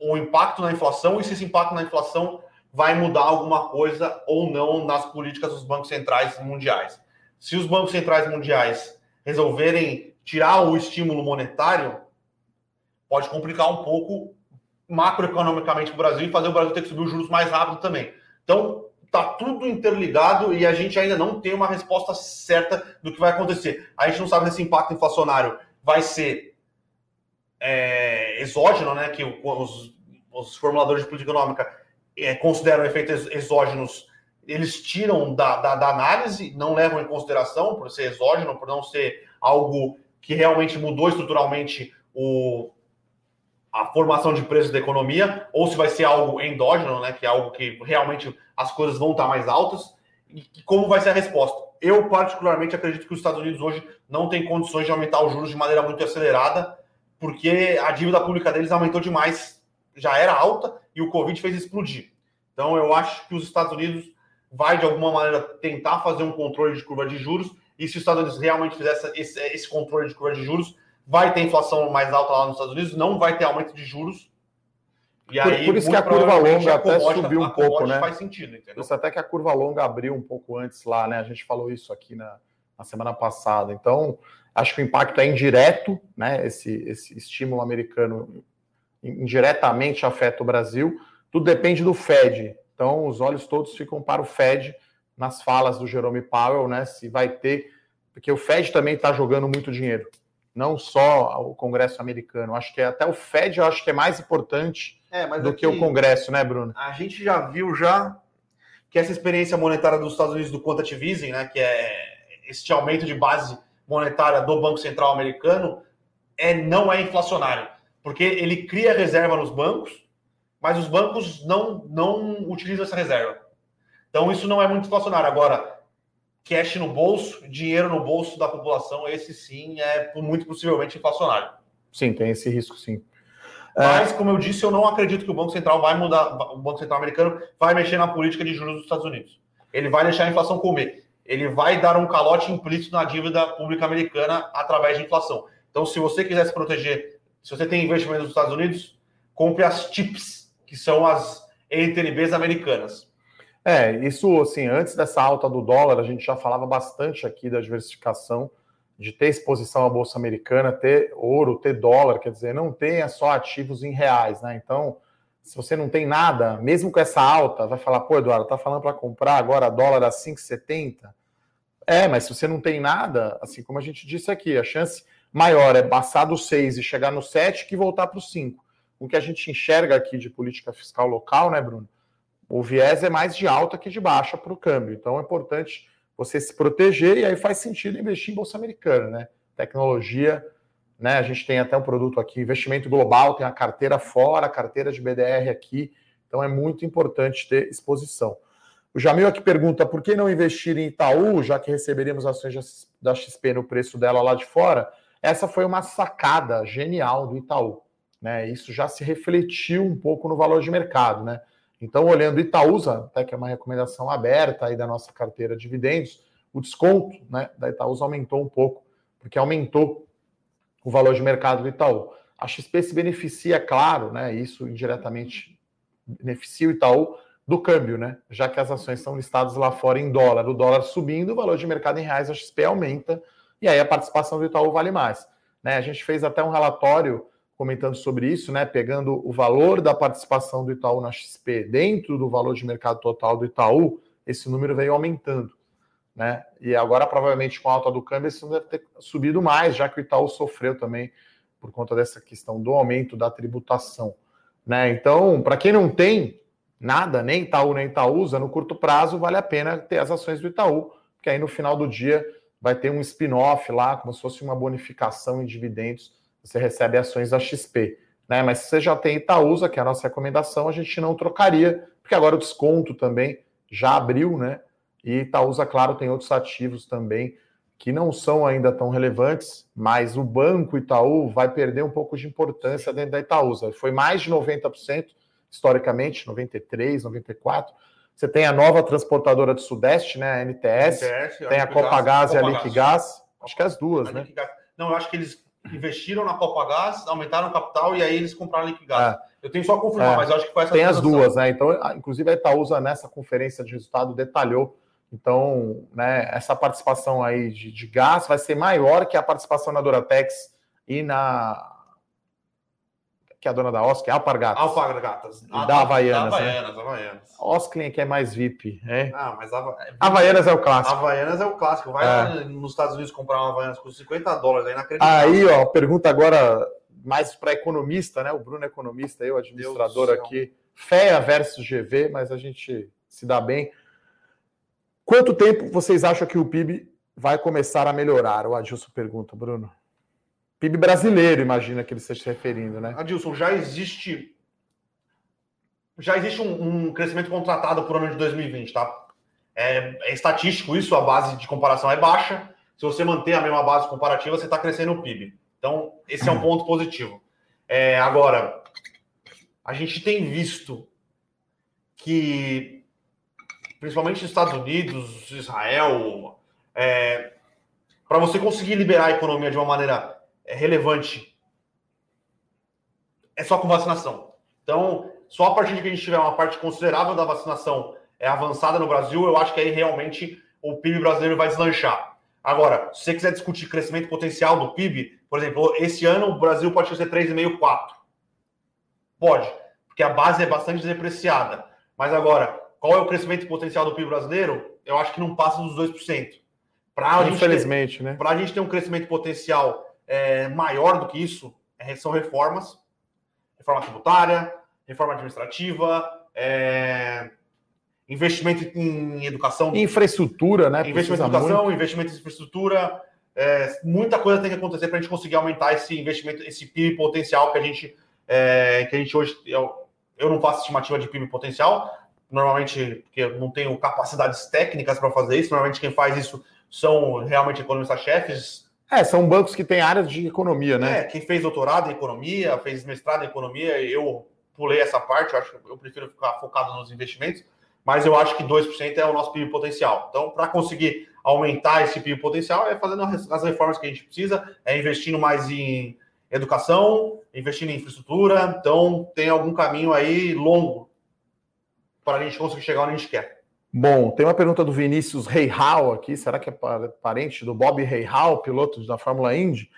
o impacto na inflação e se esse impacto na inflação vai mudar alguma coisa ou não nas políticas dos bancos centrais mundiais. Se os bancos centrais mundiais resolverem tirar o estímulo monetário, pode complicar um pouco macroeconomicamente para o Brasil e fazer o Brasil ter que subir os juros mais rápido também. Então, tá tudo interligado e a gente ainda não tem uma resposta certa do que vai acontecer. A gente não sabe se esse impacto inflacionário vai ser é, exógeno, né? Que os, os, formuladores de política econômica é, consideram efeitos exógenos, eles tiram da, da, da análise, não levam em consideração por ser exógeno, por não ser algo que realmente mudou estruturalmente o, a formação de preços da economia, ou se vai ser algo endógeno, né, que é algo que realmente as coisas vão estar mais altas, e como vai ser a resposta. Eu, particularmente, acredito que os Estados Unidos hoje não têm condições de aumentar os juros de maneira muito acelerada, porque a dívida pública deles aumentou demais, já era alta, e o Covid fez explodir. Então, eu acho que os Estados Unidos vai, de alguma maneira, tentar fazer um controle de curva de juros, e se os Estados Unidos realmente fizesse esse, esse controle de curva de juros, vai ter inflação mais alta lá nos Estados Unidos, não vai ter aumento de juros. E por, aí, por isso que a curva longa até subiu um pouco, né? Faz sentido, entendeu? Isso até que a curva longa abriu um pouco antes lá, né? A gente falou isso aqui na, na semana passada. Então, acho que o impacto é indireto, né? Esse, esse estímulo americano indiretamente afeta o Brasil. Tudo depende do Fed. Então, os olhos todos ficam para o Fed nas falas do Jerome Powell, né? Se vai ter. Porque o Fed também está jogando muito dinheiro não só o Congresso americano. Acho que até o Fed eu acho que é mais importante é, do aqui, que o Congresso, né, Bruno? A gente já viu já que essa experiência monetária dos Estados Unidos do quantitative easing, né, que é este aumento de base monetária do Banco Central americano, é não é inflacionário, porque ele cria reserva nos bancos, mas os bancos não não utilizam essa reserva. Então isso não é muito inflacionário. Agora, cash no bolso, dinheiro no bolso da população, esse sim é muito possivelmente inflacionário. Sim, tem esse risco, sim. Mas, como eu disse, eu não acredito que o Banco Central vai mudar, o Banco Central americano vai mexer na política de juros dos Estados Unidos. Ele vai deixar a inflação comer. Ele vai dar um calote implícito na dívida pública americana através de inflação. Então, se você quiser se proteger, se você tem investimento nos Estados Unidos, compre as TIPS, que são as NTNBs americanas. É, isso assim, antes dessa alta do dólar, a gente já falava bastante aqui da diversificação, de ter exposição à Bolsa Americana, ter ouro, ter dólar, quer dizer, não tenha só ativos em reais, né? Então, se você não tem nada, mesmo com essa alta, vai falar, pô, Eduardo, tá falando para comprar agora dólar a 5,70? É, mas se você não tem nada, assim como a gente disse aqui, a chance, maior é passar do 6 e chegar no 7 que voltar para o 5. O que a gente enxerga aqui de política fiscal local, né, Bruno? O viés é mais de alta que de baixa para o câmbio. Então é importante você se proteger e aí faz sentido investir em bolsa americana, né? Tecnologia, né? A gente tem até um produto aqui, investimento global, tem a carteira fora, a carteira de BDR aqui. Então é muito importante ter exposição. O Jamil aqui pergunta por que não investir em Itaú, já que receberíamos ações da XP no preço dela lá de fora. Essa foi uma sacada genial do Itaú. Né? Isso já se refletiu um pouco no valor de mercado. Né? Então, olhando Itaúsa, até que é uma recomendação aberta aí da nossa carteira de dividendos, o desconto né, da Itaúsa aumentou um pouco, porque aumentou o valor de mercado do Itaú. A XP se beneficia, claro, né, isso indiretamente beneficia o Itaú do câmbio, né? Já que as ações são listadas lá fora em dólar, o dólar subindo, o valor de mercado em reais, a XP aumenta, e aí a participação do Itaú vale mais. Né? A gente fez até um relatório comentando sobre isso, né? Pegando o valor da participação do Itaú na XP dentro do valor de mercado total do Itaú, esse número veio aumentando. Né? E agora, provavelmente, com a alta do câmbio, esse número deve ter subido mais, já que o Itaú sofreu também por conta dessa questão do aumento da tributação. Né? Então, para quem não tem nada, nem Itaú nem Itaúsa, no curto prazo vale a pena ter as ações do Itaú, porque aí no final do dia vai ter um spin-off lá, como se fosse uma bonificação em dividendos, você recebe ações da XP. Né? Mas se você já tem Itaúsa, que é a nossa recomendação, a gente não trocaria, porque agora o desconto também já abriu, né? E Itaúsa, claro, tem outros ativos também que não são ainda tão relevantes, mas o Banco Itaú vai perder um pouco de importância dentro da Itaúsa. Foi mais de 90%, historicamente, 93, 94. Você tem a nova transportadora do Sudeste, né? A NTS, NTS tem a Copagás e a Liquigás. Acho que é as duas, a né? Liquigás. Não, eu acho que eles investiram na Copagás, aumentaram o capital e aí eles compraram a Liquigás. É. Eu tenho só a confirmar, é. mas acho que foi essa Tem as duas, né? Então, inclusive a Itaúsa nessa conferência de resultado detalhou então, né, essa participação aí de, de, gás vai ser maior que a participação na Doratex e na. Que é a dona da Osklin, Alpargatas. Alpargatas. E da Havaianas. Da Havaianas, né? Havaianas. Osklin é que é mais VIP. É? Ah, mas a... Havaianas é o clássico. Havaianas é o clássico. Vai é. nos Estados Unidos comprar uma Havaianas por 50 dólares, aí inacreditável. Aí, ó, pergunta agora mais para economista, né? O Bruno é economista, eu, administrador aqui. FEA versus GV, mas a gente se dá bem. Quanto tempo vocês acham que o PIB vai começar a melhorar? O Adilson pergunta, Bruno. PIB brasileiro, imagina que ele esteja se referindo, né? Adilson, já existe já existe um, um crescimento contratado por ano de 2020, tá? É, é, estatístico isso, a base de comparação é baixa. Se você manter a mesma base comparativa, você está crescendo o PIB. Então, esse é um ponto positivo. É, agora, a gente tem visto que principalmente nos Estados Unidos, Israel, é, para você conseguir liberar a economia de uma maneira relevante, é só com vacinação. Então, só a partir de que a gente tiver uma parte considerável da vacinação é avançada no Brasil, eu acho que aí realmente o PIB brasileiro vai deslanchar. Agora, se você quiser discutir crescimento potencial do PIB, por exemplo, esse ano o Brasil pode ser 3,5, 4. Pode, porque a base é bastante depreciada. Mas agora, qual é o crescimento potencial do PIB brasileiro? Eu acho que não passa dos 2%. Pra Infelizmente, ter, né? Para a gente ter um crescimento potencial é, maior do que isso, é, são reformas. Reforma tributária, reforma administrativa, é, investimento em educação. Infraestrutura, né? Investimento em educação, muito. investimento em infraestrutura. É, muita coisa tem que acontecer para a gente conseguir aumentar esse investimento, esse PIB potencial que a gente, é, que a gente hoje. Eu, eu não faço estimativa de PIB potencial, normalmente, porque eu não tenho capacidades técnicas para fazer isso, normalmente quem faz isso são realmente economistas-chefes. É, são bancos que têm áreas de economia, né? É, quem fez doutorado em economia, fez mestrado em economia, eu pulei essa parte, eu acho que eu prefiro ficar focado nos investimentos, mas eu acho que 2% é o nosso PIB potencial. Então, para conseguir aumentar esse PIB potencial, é fazendo as reformas que a gente precisa, é investindo mais em educação, investindo em infraestrutura. Então, tem algum caminho aí longo para a gente conseguir chegar onde a gente quer. Bom, tem uma pergunta do Vinícius Reihal aqui. Será que é parente do Bob Reihal, piloto da Fórmula Indy?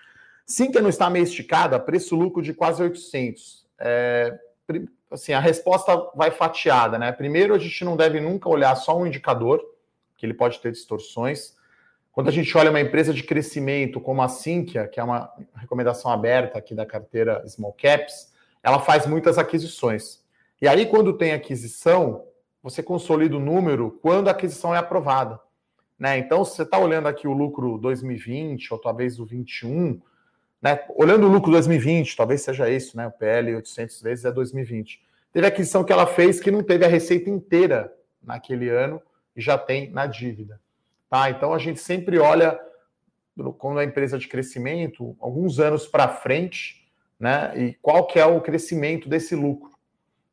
Que não está meio esticada, preço-lucro de quase 800. É, assim, a resposta vai fatiada, né? Primeiro, a gente não deve nunca olhar só um indicador, que ele pode ter distorções. Quando a gente olha uma empresa de crescimento como a Sinqia, que é uma recomendação aberta aqui da carteira Small Caps, ela faz muitas aquisições. E aí, quando tem aquisição, você consolida o número quando a aquisição é aprovada. Né? Então, se você está olhando aqui o lucro 2020, ou talvez o 21, né? olhando o lucro 2020, talvez seja isso, né? o PL 800 vezes é 2020. Teve aquisição que ela fez que não teve a receita inteira naquele ano e já tem na dívida. Tá? Então, a gente sempre olha, quando a empresa de crescimento, alguns anos para frente, né? e qual que é o crescimento desse lucro.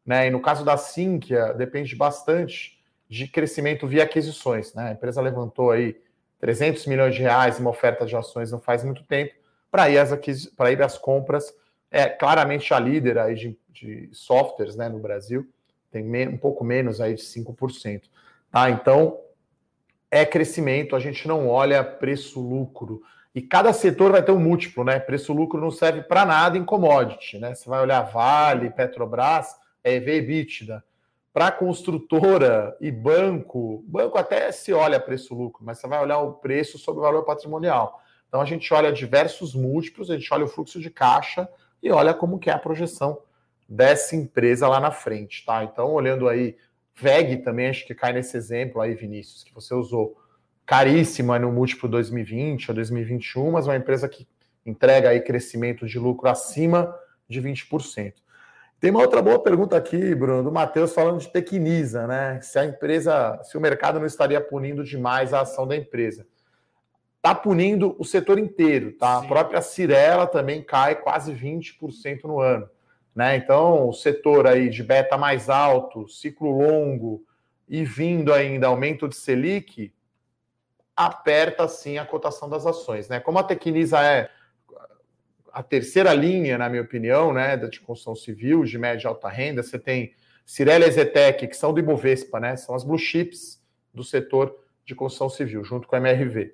Né? E no caso da Sinqia, depende bastante de crescimento via aquisições. Né? A empresa levantou aí 300 milhões de reais em uma oferta de ações não faz muito tempo para ir, as para ir às compras. É claramente a líder aí de, de softwares né, no Brasil, tem um pouco menos aí de 5%. Tá? Então, é crescimento, a gente não olha preço-lucro. E cada setor vai ter um múltiplo, né? Preço-lucro não serve para nada em commodity, né? Você vai olhar Vale, Petrobras, é EBITDA. Para construtora e banco, banco até se olha preço-lucro, mas você vai olhar o preço sobre o valor patrimonial. Então a gente olha diversos múltiplos, a gente olha o fluxo de caixa e olha como que é a projeção dessa empresa lá na frente, tá? Então, olhando aí, VEG também acho que cai nesse exemplo aí, Vinícius, que você usou caríssima no múltiplo 2020 ou 2021, mas uma empresa que entrega aí crescimento de lucro acima de 20%. Tem uma outra boa pergunta aqui, Bruno, do Matheus, falando de Tecnisa, né? Se a empresa, se o mercado não estaria punindo demais a ação da empresa. Está punindo o setor inteiro, tá? Sim. A própria Cirela também cai quase 20% no ano. Né? Então, o setor aí de beta mais alto, ciclo longo e vindo ainda aumento de Selic, aperta sim a cotação das ações. Né? Como a Tecnisa é a terceira linha, na minha opinião, né, de construção civil, de média e alta renda. Você tem Cirela e Zetec, que são do Ibovespa, né, são as blue chips do setor de construção civil, junto com a MRV.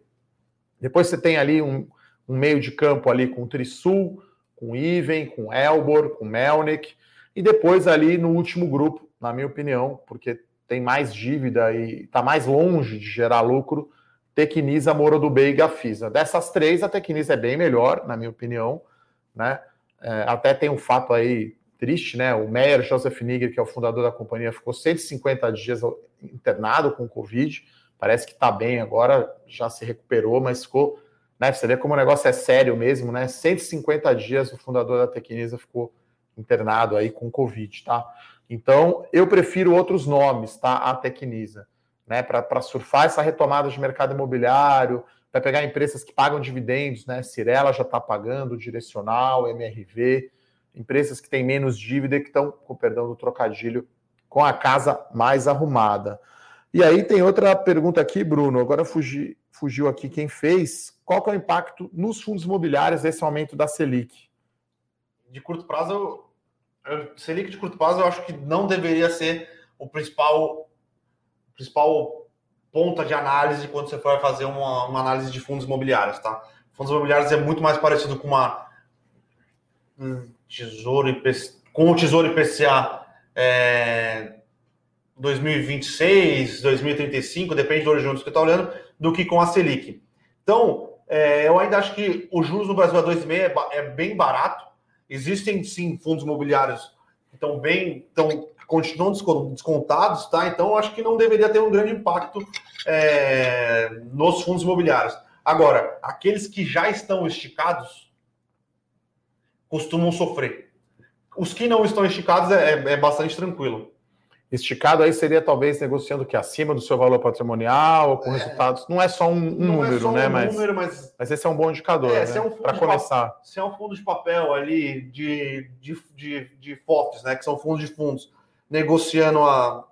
Depois você tem ali um, um meio de campo ali com Trisul, com Iven, com Elbor, com Melnick, e depois ali no último grupo, na minha opinião, porque tem mais dívida e está mais longe de gerar lucro, Tecnisa, Moro do B e Gafisa. Dessas três, a Tecnisa é bem melhor, na minha opinião, né? É, até tem um fato aí triste, né? O Meyer Joseph Nigger, que é o fundador da companhia, ficou 150 dias internado com Covid. Parece que está bem agora, já se recuperou, mas ficou. Né, você vê como o negócio é sério mesmo, né? 150 dias o fundador da Tecnisa ficou internado aí com Covid, tá? Então, eu prefiro outros nomes, tá? A Tecnisa, né? Para surfar essa retomada de mercado imobiliário, vai pegar empresas que pagam dividendos, né? Cirela já está pagando, Direcional, MRV, empresas que têm menos dívida que estão, com perdão do trocadilho, com a casa mais arrumada. E aí tem outra pergunta aqui, Bruno. Agora fugi, fugiu aqui quem fez. Qual que é o impacto nos fundos imobiliários desse aumento da Selic? De curto prazo, eu, Selic de curto prazo, eu acho que não deveria ser o principal, principal ponta de análise quando você for fazer uma, uma análise de fundos imobiliários, tá? Fundos imobiliários é muito mais parecido com uma um tesouro IPC, com o Tesouro IPCA é, 2026, 2035, depende do horizonte que está olhando, do que com a Selic. Então, é, eu ainda acho que o juros no Brasil a 2,5 é, é bem barato. Existem sim fundos imobiliários que estão bem, estão continuam descontados, tá? Então acho que não deveria ter um grande impacto é, nos fundos imobiliários. Agora, aqueles que já estão esticados costumam sofrer. Os que não estão esticados é, é, é bastante tranquilo. Esticado aí seria talvez negociando que acima do seu valor patrimonial, com é, resultados. Não é só um, um é número, é só né? Um mas, número, mas, mas esse é um bom indicador. É, né? um para começar. Se é um fundo de papel ali de, de, de, de FOFs, né? Que são fundos de fundos negociando a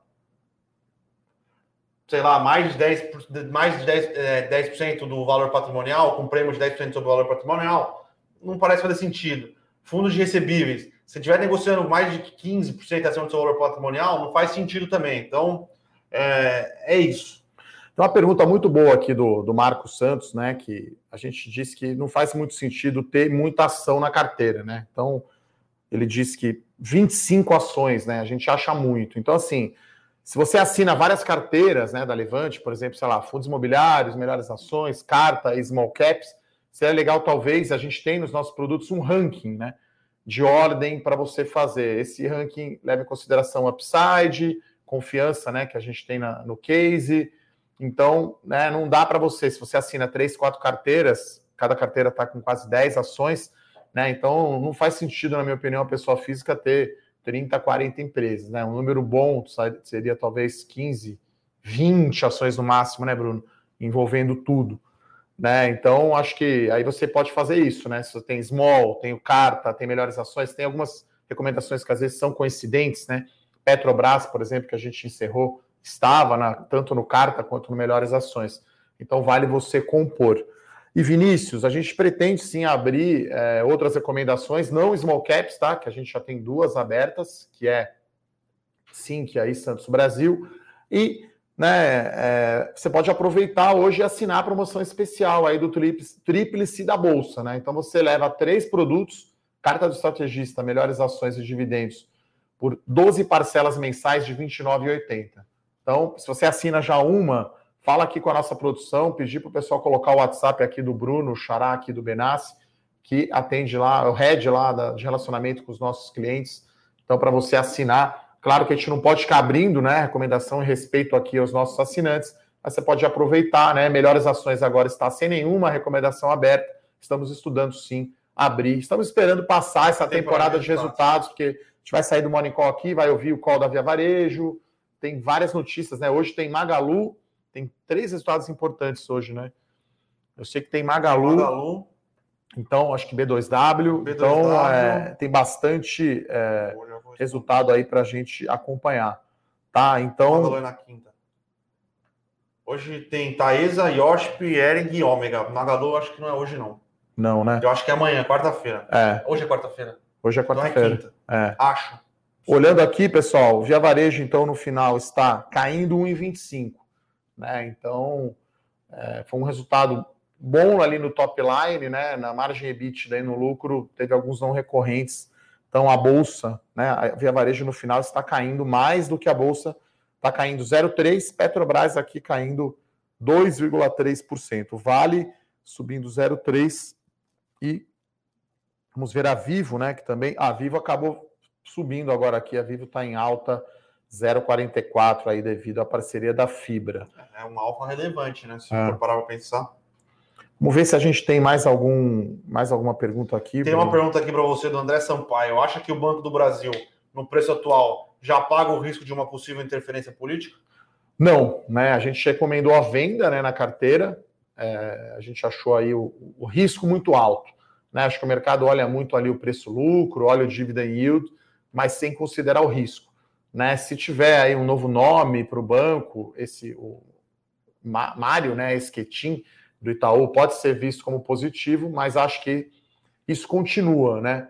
sei lá, mais de 10%, mais de 10, é, 10 do valor patrimonial, com prêmio de 10% sobre o valor patrimonial, não parece fazer sentido. Fundos de recebíveis, se estiver negociando mais de 15% acima do seu valor patrimonial, não faz sentido também. Então, é, é isso. Tem uma pergunta muito boa aqui do, do Marcos Santos, né? Que a gente disse que não faz muito sentido ter muita ação na carteira, né? Então, ele disse que 25 ações, né? A gente acha muito. Então, assim, Se você assina várias carteiras né, da Levante, por exemplo, sei lá, fundos imobiliários, melhores ações, carta small caps, seria legal, talvez, a gente tem nos nossos produtos um ranking, né? De ordem para você fazer. Esse ranking leva em consideração upside, confiança, né? Que a gente tem na, no case. Então, né, não dá para você, se você assina três, quatro carteiras, cada carteira está com quase 10 ações, né? Então, não faz sentido, na minha opinião, a pessoa física ter 30, 40 empresas, né? Um número bom seria talvez 15, 20 ações no máximo, né, Bruno? Envolvendo tudo. Né? Então, acho que aí você pode fazer isso, né? Se você tem small, tem o carta, tem melhores ações, tem algumas recomendações que às vezes são coincidentes, né? Petrobras, por exemplo, que a gente encerrou, estava na, tanto no carta quanto no melhores ações. Então, vale você compor. E Vinícius, a gente pretende sim abrir é, outras recomendações, não small caps, tá? Que a gente já tem duas abertas, que é Sync aí Santos Brasil e né, é, você pode aproveitar hoje e assinar a promoção especial aí do Tríplice da Bolsa, né? Então você leva três produtos, carta do estrategista, melhores ações e dividendos, por 12 parcelas mensais de R$ 29,80. Então, se você assina já uma, fala aqui com a nossa produção, pedir para o pessoal colocar o WhatsApp aqui do Bruno, o Xará aqui do Benassi, que atende lá, o head lá de relacionamento com os nossos clientes. Então, para você assinar Claro que a gente não pode ficar abrindo, né? Recomendação e respeito aqui aos nossos assinantes, mas você pode aproveitar, né? Melhores ações agora está sem nenhuma recomendação aberta. Estamos estudando sim abrir. Estamos esperando passar essa temporada, temporada de resultados, porque a gente vai sair do Morning Call aqui, vai ouvir o call da Via Varejo. Tem várias notícias, né? Hoje tem Magalu, tem três resultados importantes hoje, né? Eu sei que tem Magalu. Magalu. Então, acho que B2W. B2W. Então, é, tem bastante. É, resultado aí para a gente acompanhar. Tá? Então. na quinta. Hoje tem Taesa, Yosp, Ering e Ômega. Magalu acho que não é hoje, não. Não, né? Eu acho que é amanhã, quarta-feira. É. Hoje é quarta-feira. Hoje é quarta-feira. Então é, é Acho. Olhando aqui, pessoal, Via Varejo, então, no final está caindo 1,25. Né? Então, é, foi um resultado bom ali no top line, né? Na margem EBIT, daí no lucro, teve alguns não recorrentes. Então a bolsa, né, a Via Varejo no final está caindo mais do que a bolsa. Está caindo 0,3, Petrobras aqui caindo 2,3%, Vale subindo 0,3 e vamos ver a Vivo, né, que também a Vivo acabou subindo agora aqui, a Vivo está em alta 0,44 aí devido à parceria da Fibra. É uma alfa relevante, né, se é. for parar para pensar. Vamos ver se a gente tem mais algum mais alguma pergunta aqui. Tem uma pergunta aqui para você do André Sampaio. Acha que o Banco do Brasil, no preço atual, já paga o risco de uma possível interferência política? Não, né? A gente recomendou a venda né, na carteira. É, a gente achou aí o, o, risco muito alto. Né? Acho que o mercado olha muito ali o preço-lucro, olha o dividend yield, mas sem considerar o risco. Né? Se tiver aí um novo nome para o banco, esse o Mário, né, Esquetim, do Itaú pode ser visto como positivo, mas acho que isso continua, né?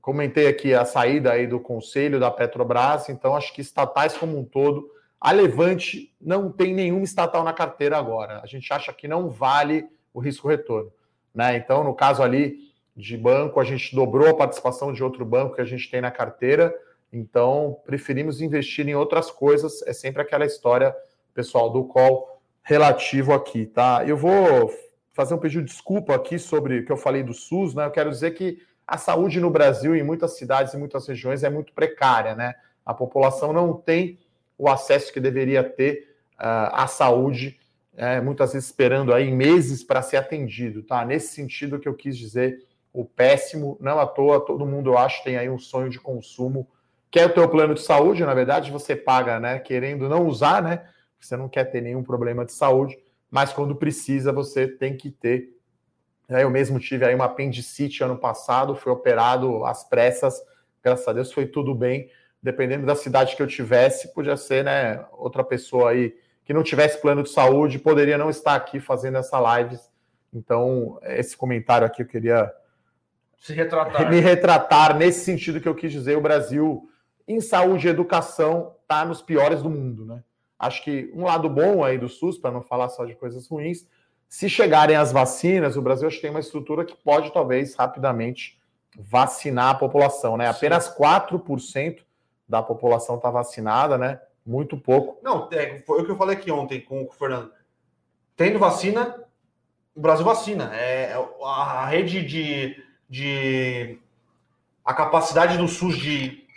Comentei aqui a saída aí do conselho da Petrobras, então acho que estatais como um todo, a Levante não tem nenhuma estatal na carteira agora. A gente acha que não vale o risco retorno, né? Então, no caso ali de banco, a gente dobrou a participação de outro banco que a gente tem na carteira, então preferimos investir em outras coisas. É sempre aquela história, pessoal, do call relativo aqui, tá? Eu vou fazer um pedido de desculpa aqui sobre o que eu falei do SUS, né? Eu quero dizer que a saúde no Brasil, em muitas cidades e muitas regiões, é muito precária, né? A população não tem o acesso que deveria ter uh, à saúde, é, muitas vezes esperando aí meses para ser atendido, tá? Nesse sentido que eu quis dizer o péssimo, não à toa, todo mundo, eu acho, tem aí um sonho de consumo, quer o teu plano de saúde, na verdade, você paga, né? Querendo não usar, né? você não quer ter nenhum problema de saúde, mas quando precisa, você tem que ter. Eu mesmo tive aí uma apendicite ano passado, fui operado às pressas, graças a Deus foi tudo bem. Dependendo da cidade que eu tivesse, podia ser, né, outra pessoa aí que não tivesse plano de saúde, poderia não estar aqui fazendo essa live. Então, esse comentário aqui eu queria se retratar. me retratar nesse sentido que eu quis dizer, o Brasil em saúde e educação está nos piores do mundo, né? Acho que um lado bom aí do SUS, para não falar só de coisas ruins, se chegarem as vacinas, o Brasil acho que tem uma estrutura que pode talvez rapidamente vacinar a população, né? Apenas 4% da população está vacinada, né? Muito pouco. Não, é, foi o que eu falei aqui ontem com o Fernando. Tendo vacina, o Brasil vacina. É, a rede de, de. A capacidade do SUS de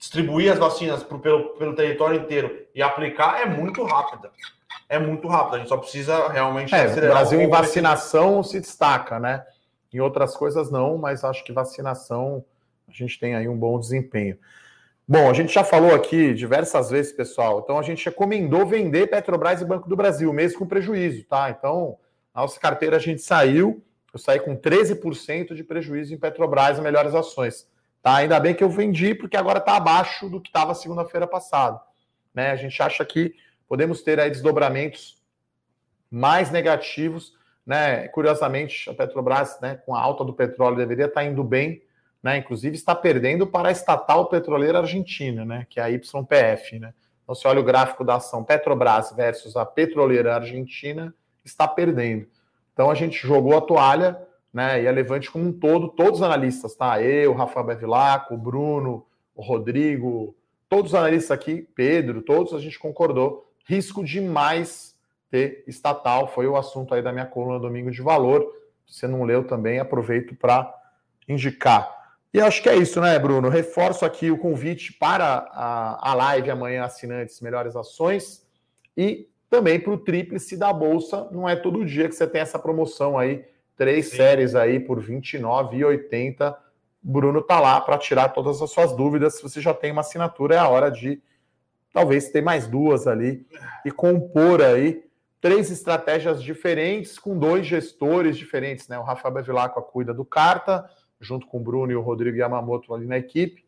distribuir as vacinas pro, pelo, pelo território inteiro e aplicar é muito rápida. É muito rápida. A gente só precisa realmente é, acelerar. O Brasil em vacinação se destaca, né? Em outras coisas não, mas acho que vacinação a gente tem aí um bom desempenho. Bom, a gente já falou aqui diversas vezes, pessoal. Então a gente recomendou vender Petrobras e Banco do Brasil, mesmo com prejuízo, tá? Então, a nossa carteira a gente saiu, eu saí com 13% de prejuízo em Petrobras e melhores ações. Tá? Ainda bem que eu vendi, porque agora está abaixo do que estava segunda-feira passada. Né? A gente acha que podemos ter aí desdobramentos mais negativos. Né? Curiosamente, a Petrobras, né, com a alta do petróleo, deveria estar tá indo bem né? Inclusive está perdendo para a estatal petroleira argentina, né? Que é a YPF, né? Então, se olha o gráfico da ação Petrobras versus a petroleira argentina, está perdendo. Então a gente jogou a toalha, né? E a Levante como um todo, todos os analistas, tá? Eu, Rafael Bevilacqua, o Bruno, o Rodrigo, todos os analistas aqui, Pedro, todos a gente concordou. Risco demais ter estatal, foi o assunto aí da minha coluna Domingo de Valor. Se você não leu também, aproveito para indicar. E acho que é isso, né, Bruno? Reforço aqui o convite para a, a live amanhã, assinantes Melhores Ações, e também para o Tríplice da Bolsa. Não é todo dia que você tem essa promoção aí, três Sim. séries aí por R$ 29,80. Bruno tá lá para tirar todas as suas dúvidas. Se você já tem uma assinatura, é a hora de talvez ter mais duas ali e compor aí três estratégias diferentes com dois gestores diferentes, né? O Rafael Bevilacqua cuida do Carta, junto com o Bruno e o Rodrigo Yamamoto ali na equipe,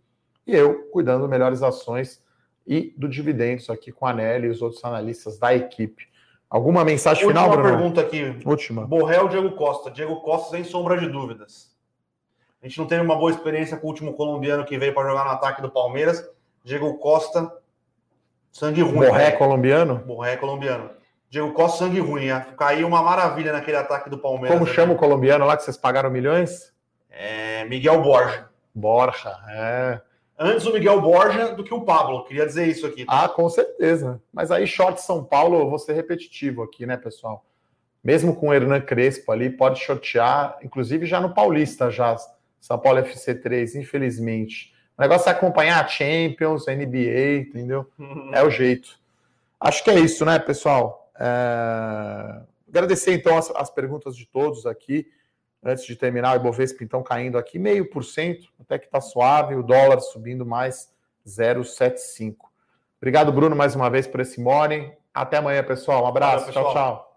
e eu cuidando melhores ações e do dividendos aqui com a Nelly e os outros analistas da equipe. Alguma mensagem Última final, Bruno? pergunta aqui. Última. Borrell Diego Costa. Diego Costa sem sombra de dúvidas. A gente não teve uma boa experiência com o último colombiano que veio para jogar no ataque do Palmeiras. Diego Costa, sangue ruim. Borré né? colombiano? Borré colombiano. Diego Costa, sangue ruim. Caiu uma maravilha naquele ataque do Palmeiras. Como chama o colombiano lá que vocês pagaram milhões? É Miguel Borja. Borja, é. Antes o Miguel Borja do que o Pablo, queria dizer isso aqui. Tá? Ah, com certeza. Mas aí, short São Paulo, eu vou ser repetitivo aqui, né, pessoal? Mesmo com o Hernan Crespo ali, pode shortear, inclusive já no Paulista, já. São Paulo FC3, infelizmente. O negócio é acompanhar a Champions, a NBA, entendeu? É o jeito. Acho que é isso, né, pessoal? É... Agradecer, então, as, as perguntas de todos aqui antes de terminar, o Ibovespa então caindo aqui meio por cento, até que está suave, o dólar subindo mais 0,75. Obrigado, Bruno, mais uma vez por esse morning. Até amanhã, pessoal. Um abraço. Pessoal. Tchau, tchau.